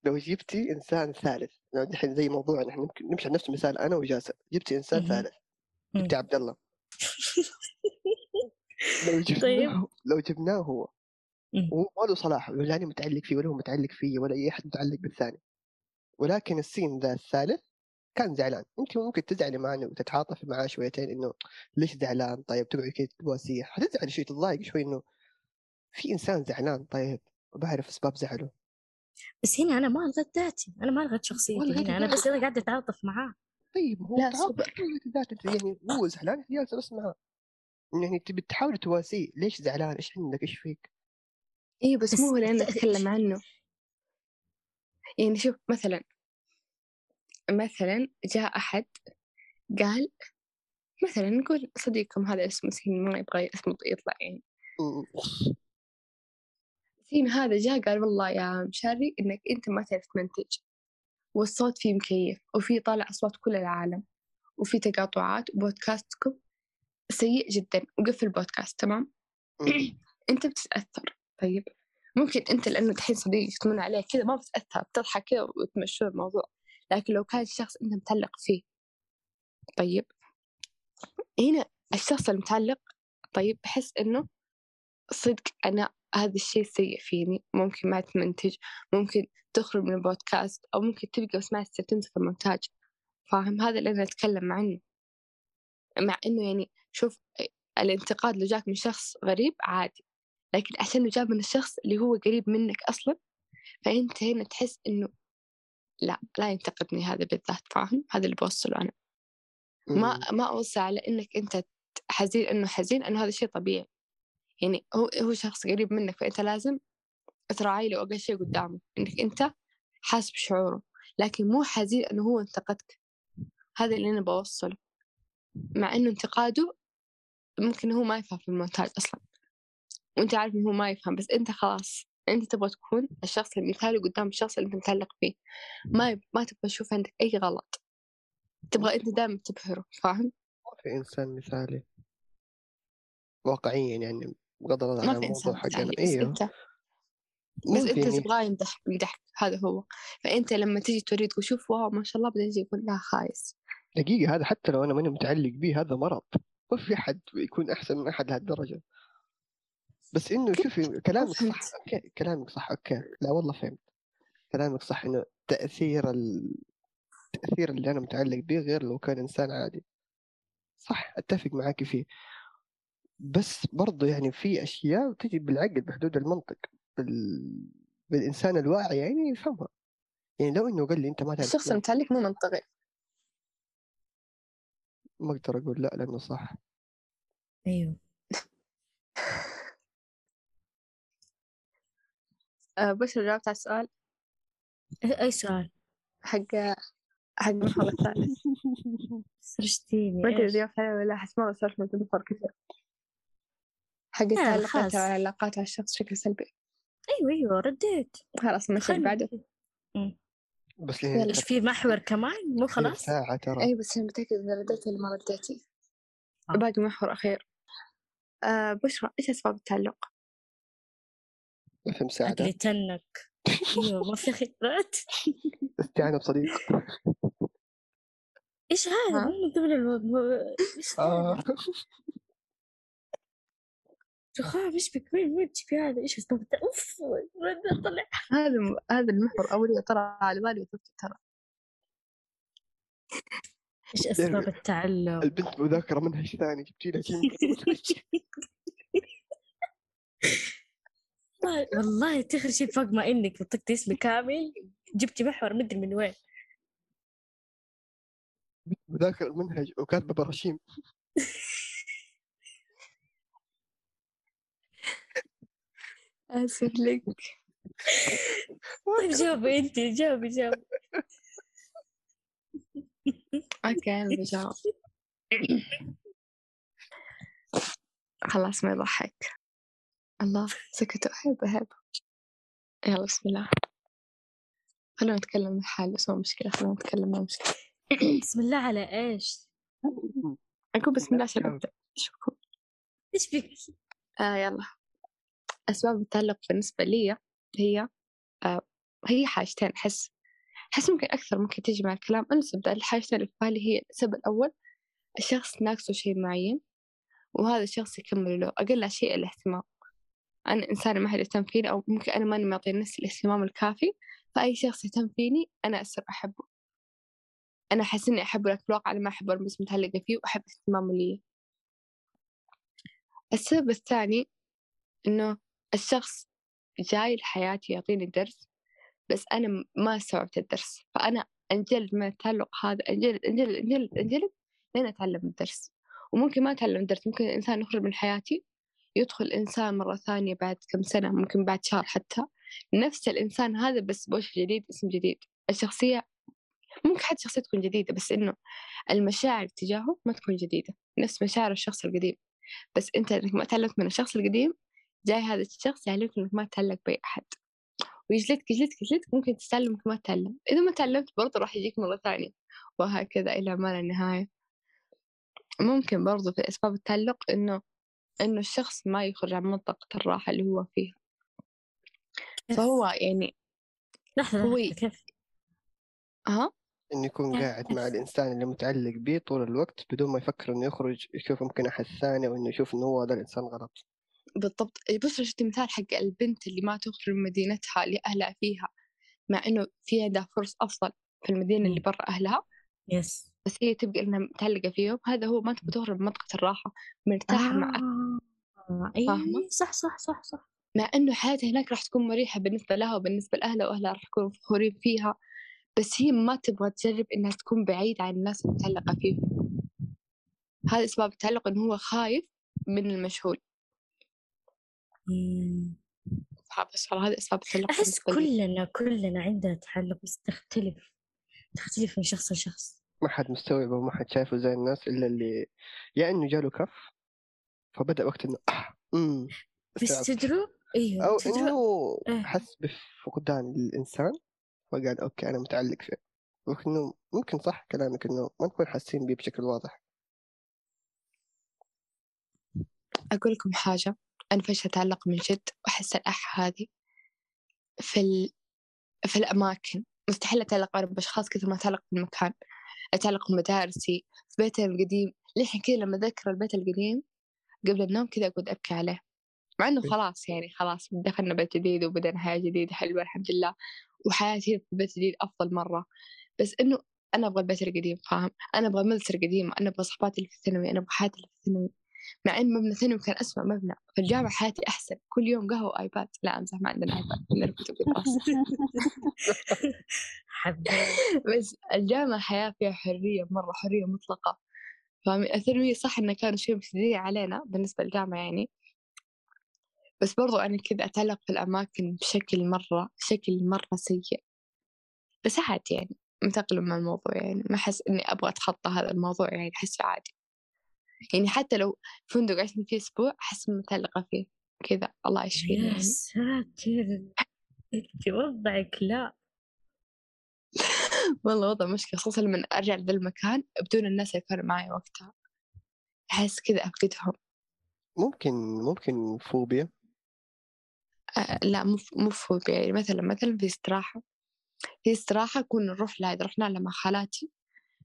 لو جبتي إنسان ثالث لو دحين زي موضوعنا إحنا ممكن نمشي على نفس المثال أنا وجاسر جبتي إنسان مهم. ثالث. جبتي عبد الله لو جبناه طيب. لو جبناه هو. وهو ما له صلاح ولا أنا متعلق فيه ولا هو متعلق فيه ولا أي أحد متعلق بالثاني. ولكن السين ذا الثالث كان زعلان. أنت ممكن تزعلي معه وتتعاطفي معاه شويتين إنه ليش زعلان؟ طيب تقعدي كذا تبوسيه حتزعلي شوي تتضايق شوي إنه في إنسان زعلان. طيب بعرف أسباب زعله. بس هنا أنا ما ألغت ذاتي. أنا ما ألغت شخصيتي هنا. ذاتك. بس أنا قاعدة أتعاطف معاه. طيب هو تعاطف صبر. كل ذات انت يعني هو زعلان انت جالسة بس معاه. يعني تبي تحاولي تواسيه. ليش زعلان؟ إيش عندك؟ إيش فيك؟ إيه بس, بس مو هو اللي أنا الت- أتكلم عنه. يعني شوف مثلا مثلا جاء أحد قال مثلا نقول صديقكم هذا اسمه سين ما يبغى اسمه يطلع يعني. سين هذا جاء قال والله يا مشاري إنك أنت ما تعرف تمنتج والصوت فيه مكيف وفي طالع أصوات كل العالم وفي تقاطعات وبودكاستكم سيء جدا وقفل البودكاست تمام؟ أنت بتتأثر. طيب. ممكن أنت لأنه دحين صديق تمن عليه كذا ما بتتأثر بتضحك كذا وتمشوا الموضوع. لكن لو كان الشخص أنت متعلق فيه. طيب. هنا الشخص المتعلق طيب بحس إنه صدق أنا هذا الشيء سيء فيني ممكن ما تمنتج ممكن تخرج من البودكاست أو ممكن تبقى بس ما تمسك المونتاج. فاهم؟ هذا اللي أنا أتكلم عنه. مع إنه يعني شوف الانتقاد لو جاك من شخص غريب عادي. لكن عشان جاء من الشخص اللي هو قريب منك أصلا فأنت هنا تحس إنه لا لا ينتقدني هذا بالذات فاهم؟ هذا اللي بوصله أنا. ما ما أوصي على إنك أنت حزين إنه حزين إنه هذا شيء طبيعي. يعني هو هو شخص قريب منك فأنت لازم تراعي له أقل شيء قدامه إنك أنت حاسس بشعوره. لكن مو حزين إنه هو انتقدك. هذا اللي أنا بوصله. مع إنه انتقاده ممكن هو ما يفهم في المونتاج أصلا. وأنت عارف إنه هو ما يفهم بس أنت خلاص أنت تبغى تكون الشخص المثالي قدام الشخص اللي أنت متعلق فيه. ما يب... ما تبغى تشوف عندك أي غلط. تبغى أنت دائما تبهره فاهم؟ ما في إنسان مثالي. واقعيا يعني بغض النظر عن الموضوع حقنا. أيوه. ما بس أنت تبغاه يمدح يمدحك هذا هو. فأنت لما تجي تريد تقول شوف wow ما شاء الله بعدين يجي يقول لا خايس. دقيقة هذا حتى لو أنا ماني متعلق به هذا مرض. ما في أحد يكون أحسن من أحد لهالدرجة. بس إنه شوفي كلامك صح. okay كلامك صح okay. لا والله فهمت. كلامك صح إنه تأثير ال... التأثير اللي أنا متعلق به غير لو كان إنسان عادي. صح أتفق معاك فيه. بس برضو يعني في أشياء تجي بالعقل بحدود المنطق بال... بالإنسان الواعي يعني يفهمها. يعني لو إنه قال لي أنت ما تعرف الشخص المتعلق مو منطقي. ما أقدر أقول لا لأنه صح. أيوه. أه بس جاوبت على السؤال؟ إيه- أي سؤال. حق حق المحور الثالث سرشتيني ما أدري جاوبت عليه ولا لا أحس ما وصلت من المحور كثير. حق التعلقات خلاص. والعلاقات على الشخص بشكل سلبي. أيوه أيوه رديت. خلاص ماشي اللي بعده. بس يلا، لين إيش في محور كمان؟ مو خلاص؟ ساعة ترى. أي بس أنا متأكد إذا رديتي ولا ما رديتي. آه. باقي محور أخير. أه بشرى إيش أسباب التعلق؟ أفهم ساعة عقلي تنك أيوه ما في خيارات استعانة بصديق. إيش هذا؟ مو من ضمن الموضوع إيش آه. هذا؟ رخام إيش بك؟ وين وين تجيبي هذا؟ إيش اسمه؟ بتا- أوف طلع؟ هذا هذا المحور أول طرى على بالي ترى. إيش أسباب التعلق البنت مذاكرة منهج ثاني؟ جبتي لها شيء؟ والله- والله تخرج شيء فوق ما إنك نطقتي اسمي كامل. جبتي محور مدري من وين. مذاكرة المنهج وكاتبة براشيم آسف لك. طيب جاوبي انت جاوبي جاوبي. okay أنا بجاوب خلاص ما يضحك. الله سكتوا أحب أحب. يلا بسم الله. خلونا نتكلم الحال بس مو مشكلة خلونا نتكلم مو مشكلة. بسم الله على إيش؟ أقول بسم الله عشان أبدأ. شكرا. إيش بك آه يلا. أسباب التعلق بالنسبة لي هي آه هي حاجتين أحس أحس ممكن أكثر ممكن تجي مع الكلام. أنا تبدأ الحاجتين اللي في بالي هي السبب الأول الشخص ناقصه شيء معين وهذا الشخص يكمل له. أقل شيء الاهتمام. أنا إنسانة ما حد يهتم فيني أو ممكن أنا ماني معطي نفسي الاهتمام الكافي فأي شخص يهتم فيني أنا أصير أحبه. أنا أحس إني أحبه لكن بالواقع أنا ما أحبه بس متعلقة فيه وأحب اهتمامه لي. السبب الثاني إنه الشخص جاي لحياتي يعطيني درس بس أنا ما استوعبت الدرس. فأنا أنجلد من التعلق هذا أنجلد أنجلد أنجلد أنجلد لين أتعلم الدرس. وممكن ما أتعلم الدرس ممكن الإنسان يخرج من حياتي يدخل إنسان مرة ثانية بعد كم سنة ممكن بعد شهر حتى. نفس الإنسان هذا بس بوجه جديد اسم جديد. الشخصية ممكن حتى شخصية تكون جديدة بس إنه المشاعر تجاهه ما تكون جديدة. نفس مشاعر الشخص القديم. بس أنت إنك ما تعلمت من الشخص القديم جاي هذا الشخص يعلمك إنك ما تتعلق بأي أحد. ويجلدك يجلدك يجلدك. ممكن تتعلم ممكن ما تتعلم إذا ما تعلمت برضه راح يجيك مرة ثانية. وهكذا إلى ما لا نهاية. ممكن برضه في أسباب التعلق إنه إنه الشخص ما يخرج عن منطقة الراحة اللي هو فيها. فهو يعني لحظة هو كيف؟ ها إنه يكون قاعد مع الإنسان اللي متعلق به طول الوقت بدون ما يفكر إنه يخرج يشوف يمكن أحد ثاني أو انه يشوف إنه هو هذا الإنسان غلط. بالضبط. بص شفت مثال حق البنت اللي ما تخرج من مدينتها اللي أهلها فيها مع إنه في عندها فرص أفضل في المدينة اللي. برا أهلها. يس. بس هي تبقى إنها متعلقة فيهم هذا هو ما تبغى تخرج من منطقة الراحة مرتاحة مع آه. اي فاهمة؟ صح صح صح صح مع إنه حياتها هناك راح تكون مريحة بالنسبة لها وبالنسبة لأهلها وأهلها راح يكونوا فخورين فيها بس هي ما تبغى تجرب إنها تكون بعيدة عن الناس المتعلقة فيهم هذا أسباب التعلق إنه هو خايف من المجهول مم. بس والله هذه أسباب التعلق لي. كلنا كلنا عندنا تعلق بس تختلف تختلف من شخص لشخص ما حد مستوعبه وما حد شايفه زي الناس إلا اللي يا إنه جاله كف فبدأ وقت إنه آه امم بس. تدروا أيوه أو تدروا إنه إيه. حس بفقدان الإنسان فقال أوكي أنا متعلق فيه وانه ممكن صح كلامك إنه ما نكون حاسين بيه بشكل واضح أقول لكم حاجة أنا فيش أتعلق من جد وأحس الأح هذه في ال... في الأماكن مستحيل أتعلق أنا بأشخاص كثر ما أتعلق بالمكان أتعلق بمدارسي في بيتنا القديم. للحين كذا لما أذكر البيت القديم قبل النوم كذا أقعد أبكي عليه. مع إنه إيه. خلاص يعني خلاص دخلنا بيت جديد وبدأنا حياة جديدة حلوة الحمد لله. وحياتي في البيت الجديد أفضل مرة. بس إنه أنا أبغى البيت القديم فاهم؟ أنا أبغى المدرسة القديمة أنا أبغى صحباتي اللي في الثانوي أنا أبغى حياتي اللي في الثانوي مع إن مبنى ثانوي كان أسوأ مبنى في الجامعة حياتي أحسن. كل يوم قهوة وآيباد لا أمزح ما عندنا آيباد عندنا كتب بس الجامعة حياة فيها حرية مرة حرية مطلقة. فاهمين الثانوية صح إنه كانوا شوي مشدودين علينا بالنسبة للجامعة يعني. بس برضو أنا كذا أتعلق في الأماكن بشكل مرة شكل مرة سيء. بس عادي يعني متأقلم مع الموضوع يعني. ما أحس إني أبغى أتخطى هذا الموضوع يعني أحسه عادي. يعني حتى لو فندق عشنا فيه أسبوع أحس متعلقة فيه كذا. الله يشفيني يا ساتر! أنت وضعك لا. والله وضع مشكلة خصوصا لما أرجع لذا المكان بدون الناس اللي كانوا معي وقتها. أحس كذا أفقدهم. ممكن ممكن فوبيا. آه لا مو مو فوبيا. يعني مثلا مثلا في استراحة. في استراحة كنا نروح لها إذا رحنا لها مع خالاتي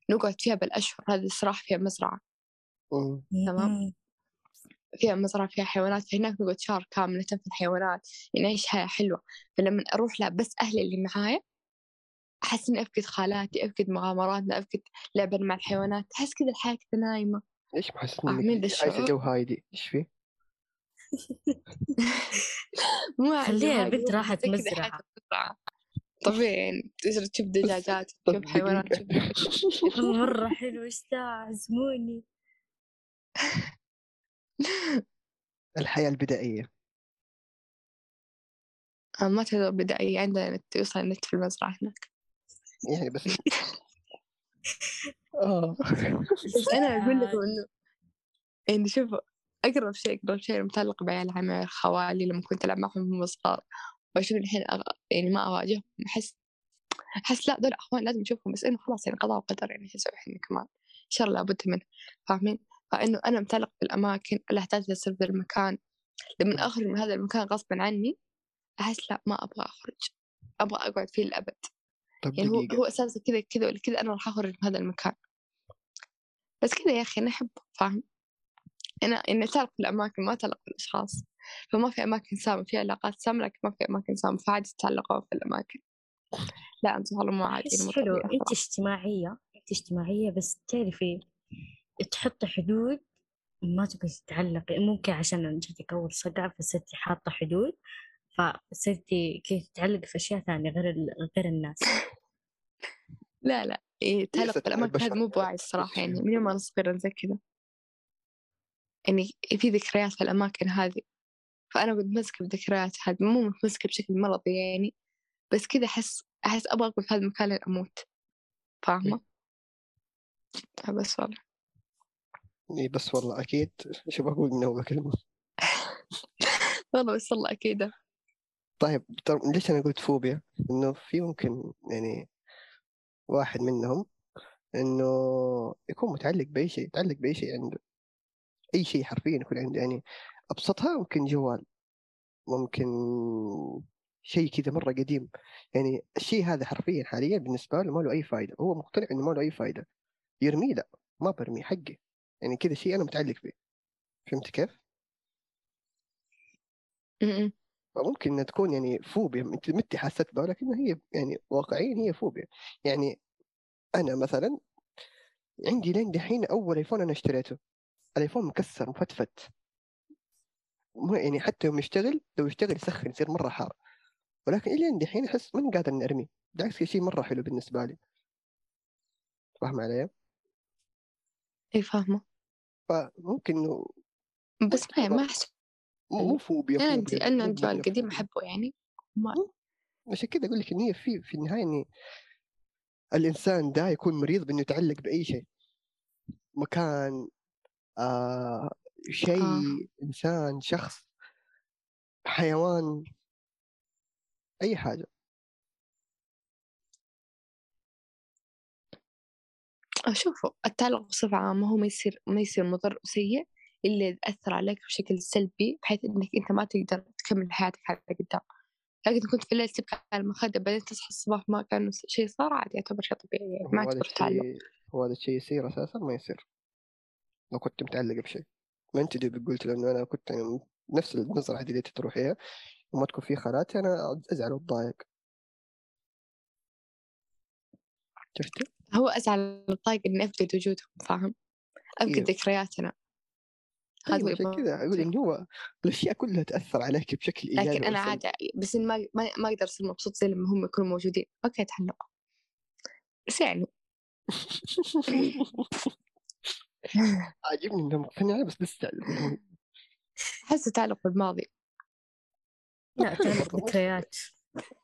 نقعد فيها بالأشهر. هذه استراحة فيها مزرعة. مم. تمام. فيها مزرعة فيها حيوانات فهناك نقعد شهر كاملة في الحيوانات يعني نعيش حياة حلوة فلما أروح لا بس أهلي اللي معايا أحس إني أفقد خالاتي أفقد مغامراتنا أفقد لعبا مع الحيوانات أحس كذا الحياة كذا نايمة محسسني فاهمين إنك ذا عايشة؟ جو هايدي إيش فيه؟ مو خليها البنت مو راحت مزرعة. طبيعي يعني تجي تشوف دجاجات تشوف حيوانات مرة حلو إيش ذا عزموني الحياة البدائية. آه، ما تقدر بدائية عندنا نت يوصل النت في المزرعة هناك. يعني بس آه. بس أنا أقول لكم إنه يعني شوفوا أقرب شيء أقرب شيء متعلق بعيال عمي خوالي لما كنت ألعب معهم وهم صغار. وأشوف الحين أغ... يعني ما أواجههم أحس أحس لا دول أخوان لازم أشوفهم بس إنه خلاص يعني قضاء وقدر يعني أسوي الحين كمان؟ شر لابد منه فاهمين؟ فإنه أنا متعلق بالأماكن اللي تصير في ذا المكان لما أخرج من هذا المكان غصبا عني أحس لا ما أبغى أخرج أبغى أقعد فيه للأبد. طب يعني هو دقيقة. هو أساسا كذا كذا ولا كذا أنا راح أخرج من هذا المكان. بس كذا يا أخي أنا أحبه فاهم؟ أنا إني أتعلق بالأماكن ما أتعلق بالأشخاص فما في أماكن سامة في علاقات سامة لكن ما في أماكن سامة فعادي تتعلقوا في الأماكن. لا أنت والله مو عادي حلو أنت اجتماعية أنت اجتماعية بس تعرفي تحطي حدود ما تبغي تتعلقي ممكن عشان جاتك أول صقعة فصرتي حاطة حدود فصرتي كذا تتعلقي في أشياء ثانية غير ال- غير الناس. لا لا إيه تعلق ليست بالأماكن هذا مو بوعي الصراحة يعني من يوم أنا صغيرة زي كذا. يعني في ذكريات في الأماكن هذه فأنا متمسكة بالذكريات هذه مو متمسكة بشكل مرضي يعني بس كذا أحس أحس أبغى أقعد في هذا المكان لين أموت فاهمة؟ بس والله. إيه بس والله أكيد شو بقول من اول كلمة والله بس والله أكيد. طيب ليش أنا قلت فوبيا؟ إنه في ممكن يعني واحد منهم إنه يكون متعلق بأي شيء يتعلق بأي شيء عنده أي شيء حرفيا يكون عنده. يعني أبسطها ممكن جوال ممكن شيء كذا مرة قديم. يعني الشيء هذا حرفيا حاليا بالنسبة له ما له أي فائده هو مقتنع إنه ما له أي فائده يرميه لا ما برميه حقي يعني كذا شيء أنا متعلق به. فهمت كيف؟ م-م. فممكن إنها تكون يعني فوبيا انت متى حسيت بها لكن هي يعني واقعيا هي فوبيا. يعني أنا مثلا عندي لين دحين أول آيفون أنا اشتريته. الآيفون مكسر مفتفت يعني حتى يوم يشتغل لو يشتغل يسخن يصير مرة حار. ولكن الين دحين أحس ماني قادر إني أرميه. بالعكس شيء مرة حلو بالنسبة لي. فاهم علي؟ إي فاهمة. فممكن إنه بس ما ما أحس مو فوبيا أنا عندي مو عندي جوال بمعنى قديم فوبيا. أحبه يعني ما عشان كذا أقول لك إن هي في في النهاية اني الإنسان ده يكون مريض بإنه يتعلق بأي شيء مكان آه شيء آه. إنسان شخص حيوان أي حاجة شوفوا التعلق بصفة عامة هو ما يصير ما يصير مضر وسيء إلا إذا أثر عليك بشكل سلبي بحيث إنك أنت ما تقدر تكمل حياتك على قدام لكن كنت في الليل تبكي على المخدة بعدين تصحى الصباح ما كان شيء صار عادي يعتبر شيء طبيعي يعني ما يعتبر تعلق. الشيء هو هذا الشيء يصير أساسا؟ ما يصير. لو كنت متعلق بشيء. ما أنت دوبك قلت لأنه أنا كنت يعني نفس النظرة هذه اللي تروحيها وما تكون في خالاتي أنا أزعل وأتضايق. شفتي؟ هو أزعل الطايق إني أفقد وجودهم فاهم؟ أفقد إيه. ذكرياتنا. هذا أيوه يبغى كذا أقول إن هو الأشياء كلها تأثر عليك بشكل إيجابي لكن أنا سلبي. عادي بس إن ما ما ما أقدر أصير مبسوط زي لما هم يكونوا موجودين. أوكي تعلق بس يعني عاجبني انها مقتنعه بس لسه أحس تعلق بالماضي. لا حلو تعرف برضه، مو ذكريات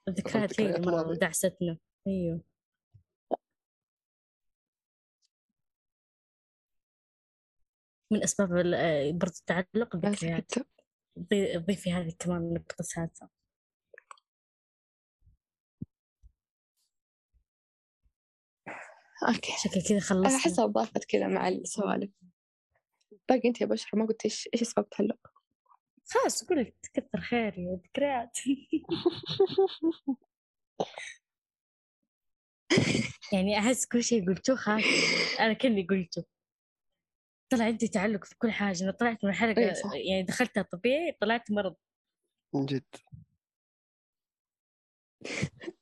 الذكريات هي اللي. دعستنا. أيوه. من أسباب آه، برضه التعلق بس الذكريات حتى ضي- ضيفي هذه كمان نقطة سادسة. أوكي. شكل كذا أنا خلصنا. أحسها ضافت كذا مع السوالف. باقي أنت يا بشرى ما قلت إيش إيش أسباب التعلق؟ خلاص أقول لك كثر خيري ذكريات. يعني أحس كل شيء قلتوه خاطر أنا كني قلته. طلع عندي تعلق في كل حاجة أنا طلعت من الحلقة إيه صح. يعني دخلتها طبيعي طلعت مرض. من جد.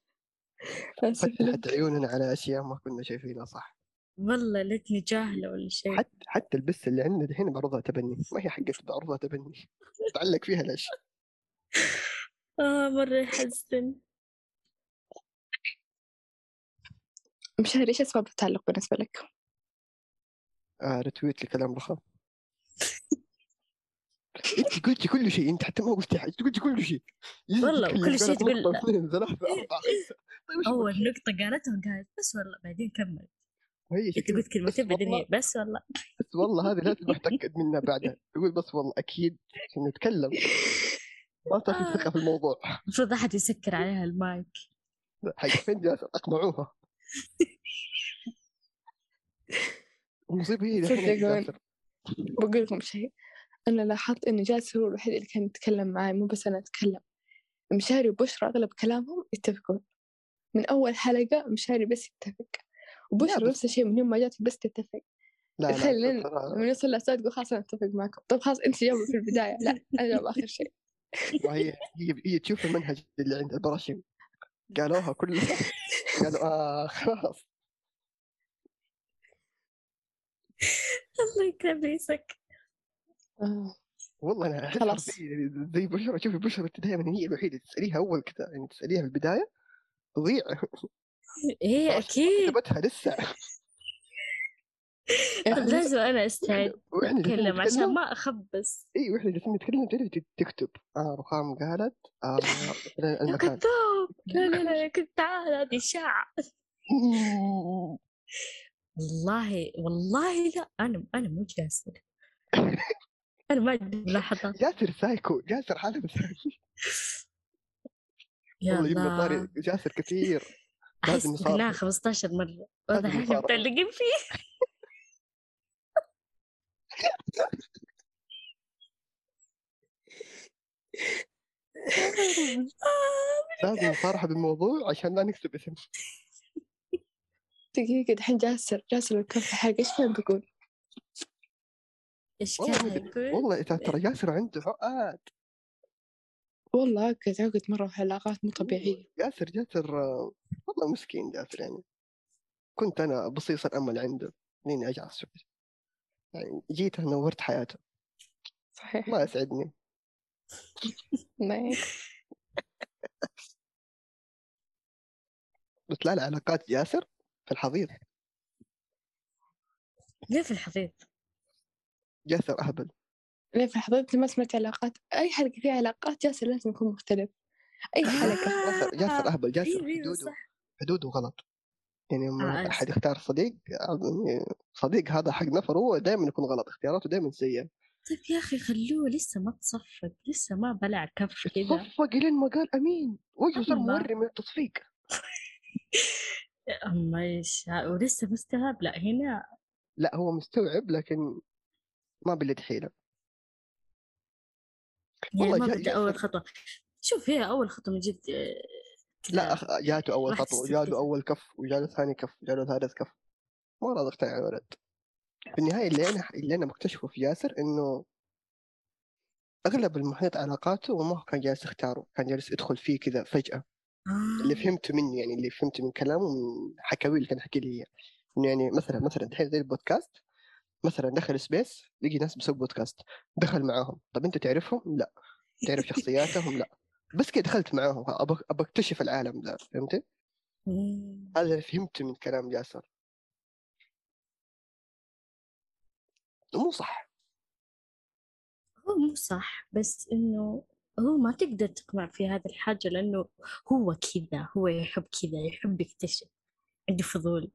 فتحت عيوننا على أشياء ما كنا شايفينها صح. والله ليتني جاهلة ولا شيء. حتى حتى البس اللي عندنا دحين بعرضها تبني ما هي حقت بعرضها تبني. تعلق فيها ليش؟ آه مرة يحزن. مشاري إيش أسباب التعلق بالنسبة لك؟ آه رتويت لكلام رخام انت قلتي كل شيء انت حتى ما قلتي حاجة أنت قلتي كل شيء. والله كل شيء قالت تقول- طيب وش أول نقطة قالتها وقالت بس والله بعدين كمل وهي أنت شكلها قلت كلمتين بعدين هي بس والله. بس والله هذه لازم اتاكد منها بعدها يقول بس والله أكيد عشان نتكلم. ما تأخذ ثقة في الموضوع. المفروض أحد يسكر عليها المايك. حق فين اقمعوها المصيبه هي صدق. بقول لكم شيء. أنا لاحظت إن جالس هو الوحيد اللي كان يتكلم معي مو بس أنا أتكلم. مشاري وبشرى أغلب كلامهم يتفقون. من أول حلقة مشاري بس يتفق. وبشرى نفس الشيء من يوم ما جات بس تتفق. لا تخيل لما يوصل لأساد تقول خلاص أنا أتفق معكم. طب خلاص أنت جاوبي في البداية. لا أنا جاوب آخر شيء. ما هي هي تشوف المنهج اللي عند البراشيم قالوها كلها. قالوا آه خلاص. الله يكرم ريسك آه. والله أنا احس خلاص. زي بشرى شوفي بشرى دائما هي الوحيدة تسأليها أول كذا يعني تسأليها في البداية تضيع. هي أكيد. كتبتها لسه. يا طب لازم أنا أستعد وإحنا جالسين أتكلم عشان ما أخبص. اي وإحنا جالسين نتكلم تعرف تكتب آه رخام قالت يا المكان. كذاب لا لا لا كنت تعال هذه إشاعة. والله والله لا أنا أنا مو جاسر. أنا ما عندي جاسر سايكو جاسر حالة يا والله يبنى طاري جاسر كثير. قلناها نصارحه 15 مرة. لازم واضح إحنا. متعلقين فيه. لازم نصارحه بالموضوع عشان لا نكتب اسم دقيقة دحين جاسر جاسر في حاجة إيش كان بيقول؟ إيش والله كان ما أدري. يقول؟ والله ترى ترى جاسر عنده عقد والله عقد عقد مرة في علاقات مو طبيعية جاسر جاسر والله مسكين جاسر يعني كنت أنا بصيص الأمل عنده لين اجعص شوي يعني جيت نورت حياته صحيح ما يسعدني. بس لا لا علاقات جاسر في الحضيض. ليه في الحضيض؟ جاسر أهبل. ليه في حضرتك ما سمعت علاقات أي حلقة فيها علاقات جاسر لازم يكون مختلف. أي حلقة. جاسر جاسر أهبل جاسر أيوه أيوه حدوده صح. حدوده غلط. يعني لما آه، أسف. يختار صديق يعني صديق هذا حق نفر هو دائما يكون غلط اختياراته دائما سيئة. طيب يا أخي خلوه لسه ما تصفق لسه ما بلع كف كذا صفق لين ما قال أمين. وجهه صار. موري من التصفيق. اما إيش ولسه مستوعب؟ لأ هنا لأ هو مستوعب لكن ما باليد حيلة. يعني والله ما بدي أول خطوة. شوف هي أول خطوة من جد آه، لأ. جاته أول خطوة كذا. أول كف وجاله ثاني كف وجاله ثالث كف. ما راضي اقتنع الولد. في النهاية اللي أنا اللي أنا مكتشفه في ياسر إنه أغلب المحيط علاقاته وما هو كان جالس يختاره كان جالس يدخل فيه كذا فجأة. اللي آه. فهمته منه يعني اللي فهمته من كلامه من حكاوي اللي كان يحكي لي إياه إنه يعني مثلا مثلا الحين زي البودكاست مثلا دخل space لقي ناس بيسوي بودكاست دخل معاهم طب أنت تعرفهم؟ لا تعرف شخصياتهم؟ لا بس كده دخلت معاهم ابى أكتشف العالم ذا فهمتي؟ مم. هذا اللي فهمته من كلام جاسر مو صح هو مو صح بس إنه هو ما تقدر تقنع في هذه الحاجة لأنه هو كذا هو يحب كذا يحب يكتشف عنده فضول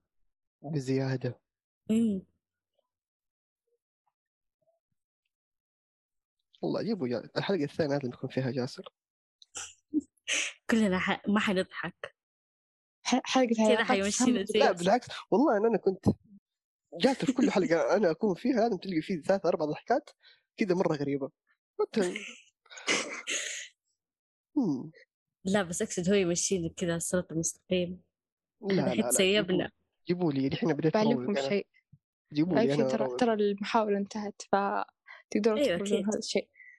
بزيادة. مم. والله جيبوا جا... الحلقة الثانية لازم يكون فيها جاسر. كلنا ح... ما حنضحك. ح- حلقة كذا حيمشينا زي لا بالعكس. والله إن أنا كنت جات في كل حلقة أنا أكون فيها لازم تلقي فيه ثلاث أربع ضحكات كذا قلت مم. لا بس أقصد هو يمشينا كذا الصراط المستقيم لا لا تسيبنا جيبوا لي الحين بديت بعلمكم. شيء جيبوا لي ترى. ترى المحاولة انتهت فتقدروا أيوة. هذا الشيء